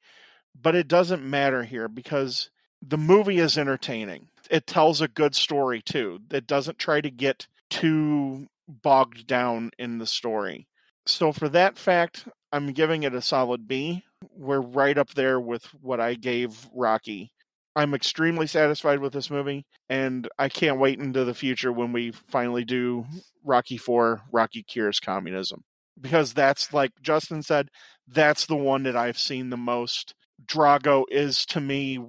but it doesn't matter here because the movie is entertaining it tells a good story too. It doesn't try to get too bogged down in the story. So for that fact, I'm giving it a solid B. We're right up there with what I gave Rocky. I'm extremely satisfied with this movie, and I can't wait into the future when we finally do Rocky 4 Rocky Cures Communism. Because that's, like Justin said, that's the one that I've seen the most. Drago is to me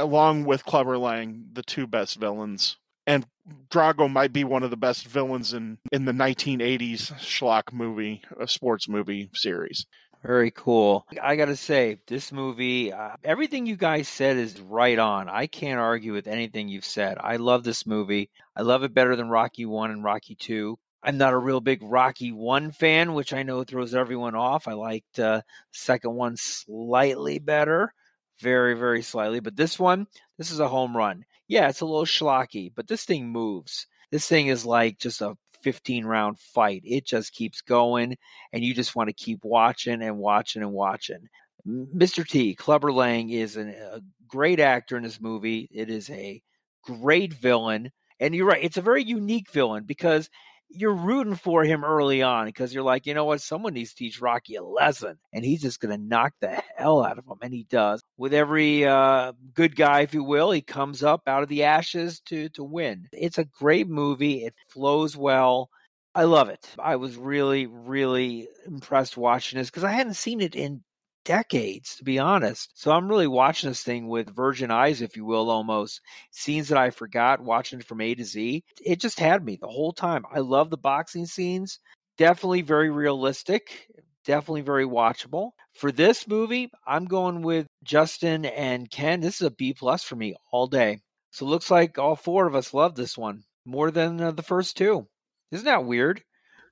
along with Clubber Lang, the two best villains. And Drago might be one of the best villains in, in the 1980s schlock movie, a sports movie series. Very cool. I got to say, this movie, uh, everything you guys said is right on. I can't argue with anything you've said. I love this movie. I love it better than Rocky 1 and Rocky 2. I'm not a real big Rocky 1 fan, which I know throws everyone off. I liked uh, second one slightly better, very, very slightly. But this one, this is a home run. Yeah, it's a little schlocky, but this thing moves. This thing is like just a 15 round fight. It just keeps going, and you just want to keep watching and watching and watching. Mr. T, Clubber Lang, is an, a great actor in this movie. It is a great villain. And you're right, it's a very unique villain because you're rooting for him early on because you're like, you know what, someone needs to teach Rocky a lesson, and he's just going to knock the hell out of him, and he does. With every uh, good guy, if you will, he comes up out of the ashes to to win. It's a great movie. It flows well. I love it. I was really, really impressed watching this because I hadn't seen it in decades, to be honest. So I'm really watching this thing with virgin eyes, if you will, almost. Scenes that I forgot, watching from A to Z. It just had me the whole time. I love the boxing scenes. Definitely very realistic. Definitely very watchable. For this movie, I'm going with Justin and Ken. This is a B plus for me all day. So looks like all four of us love this one more than uh, the first two. Isn't that weird?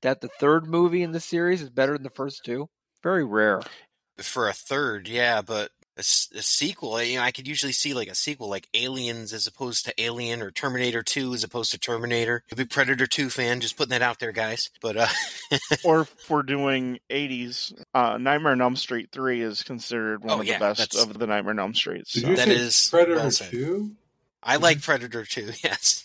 That the third movie in the series is better than the first two? Very rare for a third, yeah, but a, a, sequel, you know, I could usually see like a sequel like Aliens as opposed to Alien or Terminator 2 as opposed to Terminator. A big Predator 2 fan, just putting that out there, guys. But uh or if we're doing 80s, uh Nightmare on Elm Street 3 is considered one oh, of yeah, the best of the Nightmare on Elm Streets. Did So. you That say is Predator well 2? I like Predator 2, yes.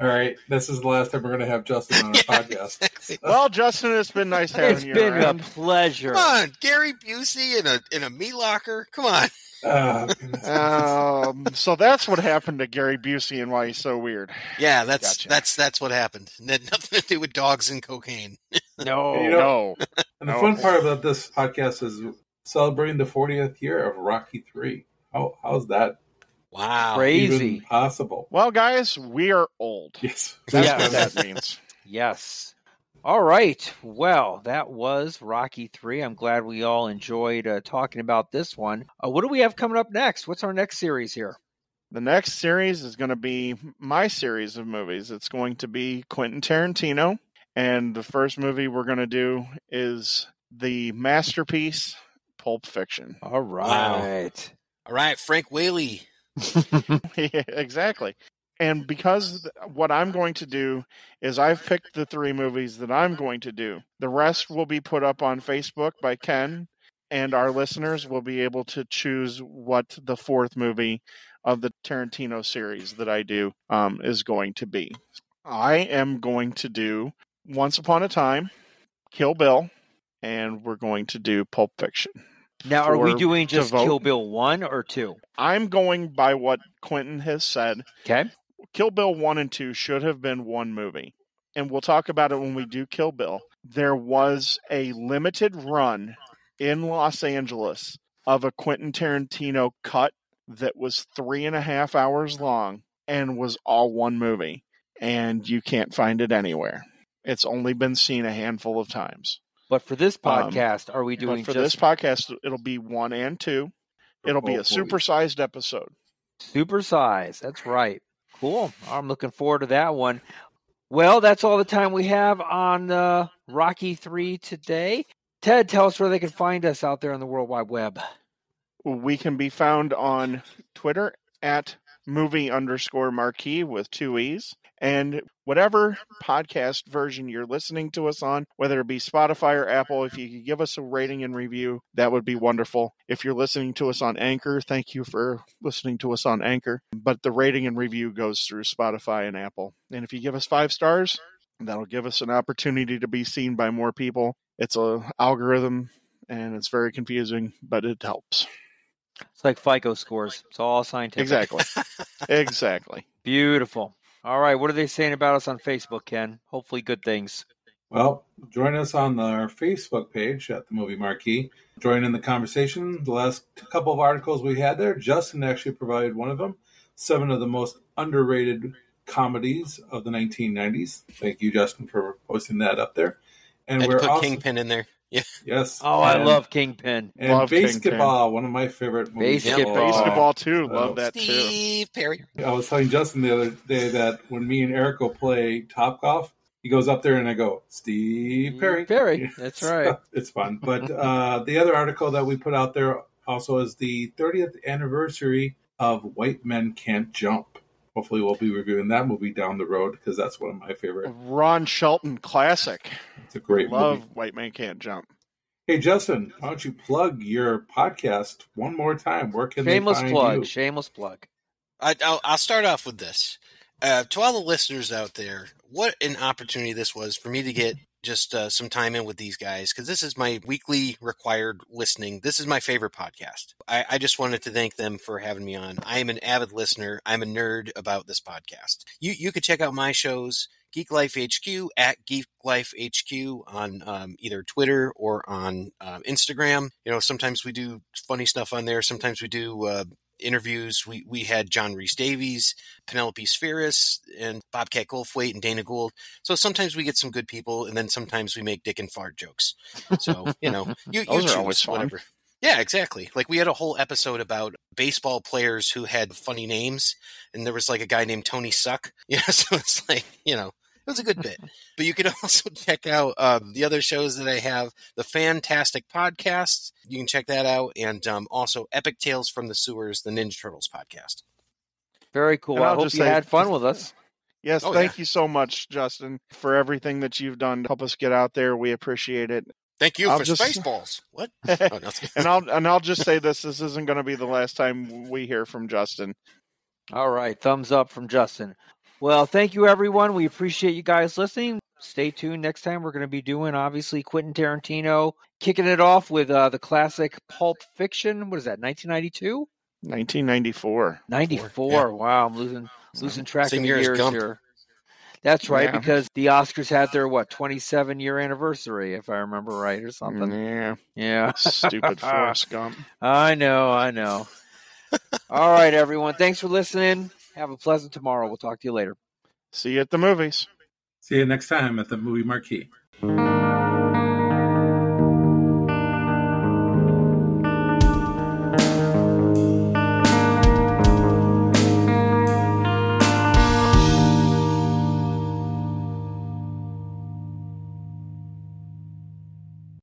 All right, this is the last time we're going to have Justin on our podcast. exactly. Well, Justin, it's been nice having It's you It's been a pleasure. Come on, Gary Busey in a in a meat locker. Come on. Oh, um, so that's what happened to Gary Busey and why he's so weird. Yeah, that's Gotcha. that's that's what happened. It had nothing to do with dogs and cocaine. No. You know- no. and the no. fun part about this podcast is celebrating the 40th year of Rocky 3. How, how's that Wow. Crazy. even possible? Well, guys, we are old. Yes. That's Yeah. what that means. Yes. All right. Well, that was Rocky 3. I'm glad we all enjoyed uh, talking about this one. Uh, what do we have coming up next? What's our next series here? The next series is going to be my series of movies. It's going to be Quentin Tarantino. And the first movie we're going to do is the masterpiece, Pulp Fiction. All right. All right, Frank Whaley. Exactly. And because what I'm going to do is I've picked the three movies that I'm going to do. The rest will be put up on Facebook by Ken, and our listeners will be able to choose what the fourth movie of the Tarantino series that I do um, is going to be. I am going to do Once Upon a Time, Kill Bill, and we're going to do Pulp Fiction. Now, are we doing just. Kill Bill 1 or 2? I'm going by what Quentin has said. Okay. Kill Bill 1 and 2 should have been one movie. And we'll talk about it when we do Kill Bill. There was a limited run in Los Angeles of a Quentin Tarantino cut that was three and a half hours long and was all one movie. And you can't find it anywhere. It's only been seen a handful of times. But for this Um, podcast, are we doing but for just this podcast, it'll be one and two. It'll be a supersized episode. super size? That's right. Cool. I'm looking forward to that one. Well, that's all the time we have on uh, Rocky 3 today. Ted, tell us where they can find us out there on the World Wide Web. We can be found on Twitter at movie underscore marquee with two E's. And whatever podcast version you're listening to us on, whether it be Spotify or Apple, if you could give us a rating and review, that would be wonderful. If you're listening to us on Anchor, thank you for listening to us on Anchor. But the rating and review goes through Spotify and Apple. And if you give us five stars, that'll give us an opportunity to be seen by more people. It's a algorithm and it's very confusing, but it helps. It's like FICO scores. It's all scientific. Exactly. exactly. Beautiful. All right. What are they saying about us on Facebook, Ken? Hopefully, good things. Well, join us on our Facebook page at the Movie Marquee. Join in the conversation. The last couple of articles we had there, Justin actually provided one of them. Seven of the most underrated comedies of the 1990s. Thank you, Justin, for posting that up there. And Had we're to put also Kingpin in there. Yeah. yes. Oh, I love Kingpin. and Love basketball. One of my favorite movies. of Basketball. Basketball too. Oh. Love that too. Steve Perry. I was telling Justin the other day that when me and Eric go play Top Golf, he goes up there and I go, Steve Perry. Perry, that's right. it's fun. But uh, the other article that we put out there also is the 30th anniversary of White Men Can't Jump. Hopefully, we'll be reviewing that movie down the road because that's one of my favorite. Ron Shelton classic. It's a great Love movie. White Man Can't Jump. Hey, Justin, why don't you plug your podcast one more time? Where can Shameless they find plug. you? Shameless plug. I, I'll, I'll start off with this. Uh, to all the listeners out there, what an opportunity this was for me to get just uh, some time in with these guys because this is my weekly required listening. This is my favorite podcast. I, I just wanted to thank them for having me on. I am an avid listener. I'm a nerd about this podcast. You you could check out my shows. Geek Life HQ at Geek Life HQ on um, either Twitter or on um, Instagram. You know, sometimes we do funny stuff on there. Sometimes we do uh, interviews. We we had John Rhys-Davies, Penelope Spheeris, and Bobcat Goldthwait and Dana Gould. So sometimes we get some good people, and then sometimes we make dick and fart jokes. So you know, you, you Those are choose always fun. whatever. Yeah, exactly. Like we had a whole episode about baseball players who had funny names, and there was like a guy named Tony Suck. Yeah, so it's like you know. It was a good bit. But you can also check out um, the other shows that I have, the Fantastic Podcast. You can check that out. And um, also Epic Tales from the Sewers, the Ninja Turtles podcast. Very cool. And I hope you say- had fun with us. Yes, Oh, thank yeah. you so much, Justin, for everything that you've done to help us get out there. We appreciate it. Thank you I'll for just- Spaceballs. What? Oh, no. and I'll and I'll just say this: this isn't going to be the last time we hear from Justin. All right. Thumbs up from Justin. Well, thank you, everyone. We appreciate you guys listening. Stay tuned. Next time, we're going to be doing, obviously, Quentin Tarantino, kicking it off with uh, the classic Pulp Fiction. What is that, 1992? 1994. 94. yeah. Wow, I'm losing losing track Same of the year years here. That's right, Yeah. because the Oscars had their what 27 year anniversary, if I remember right, or something. Yeah, Yeah, stupid Forrest Gump. I know, I know. All right, everyone. Thanks for listening. Have a pleasant tomorrow. We'll talk to you later. See you at the movies. See you next time at the Movie Marquee.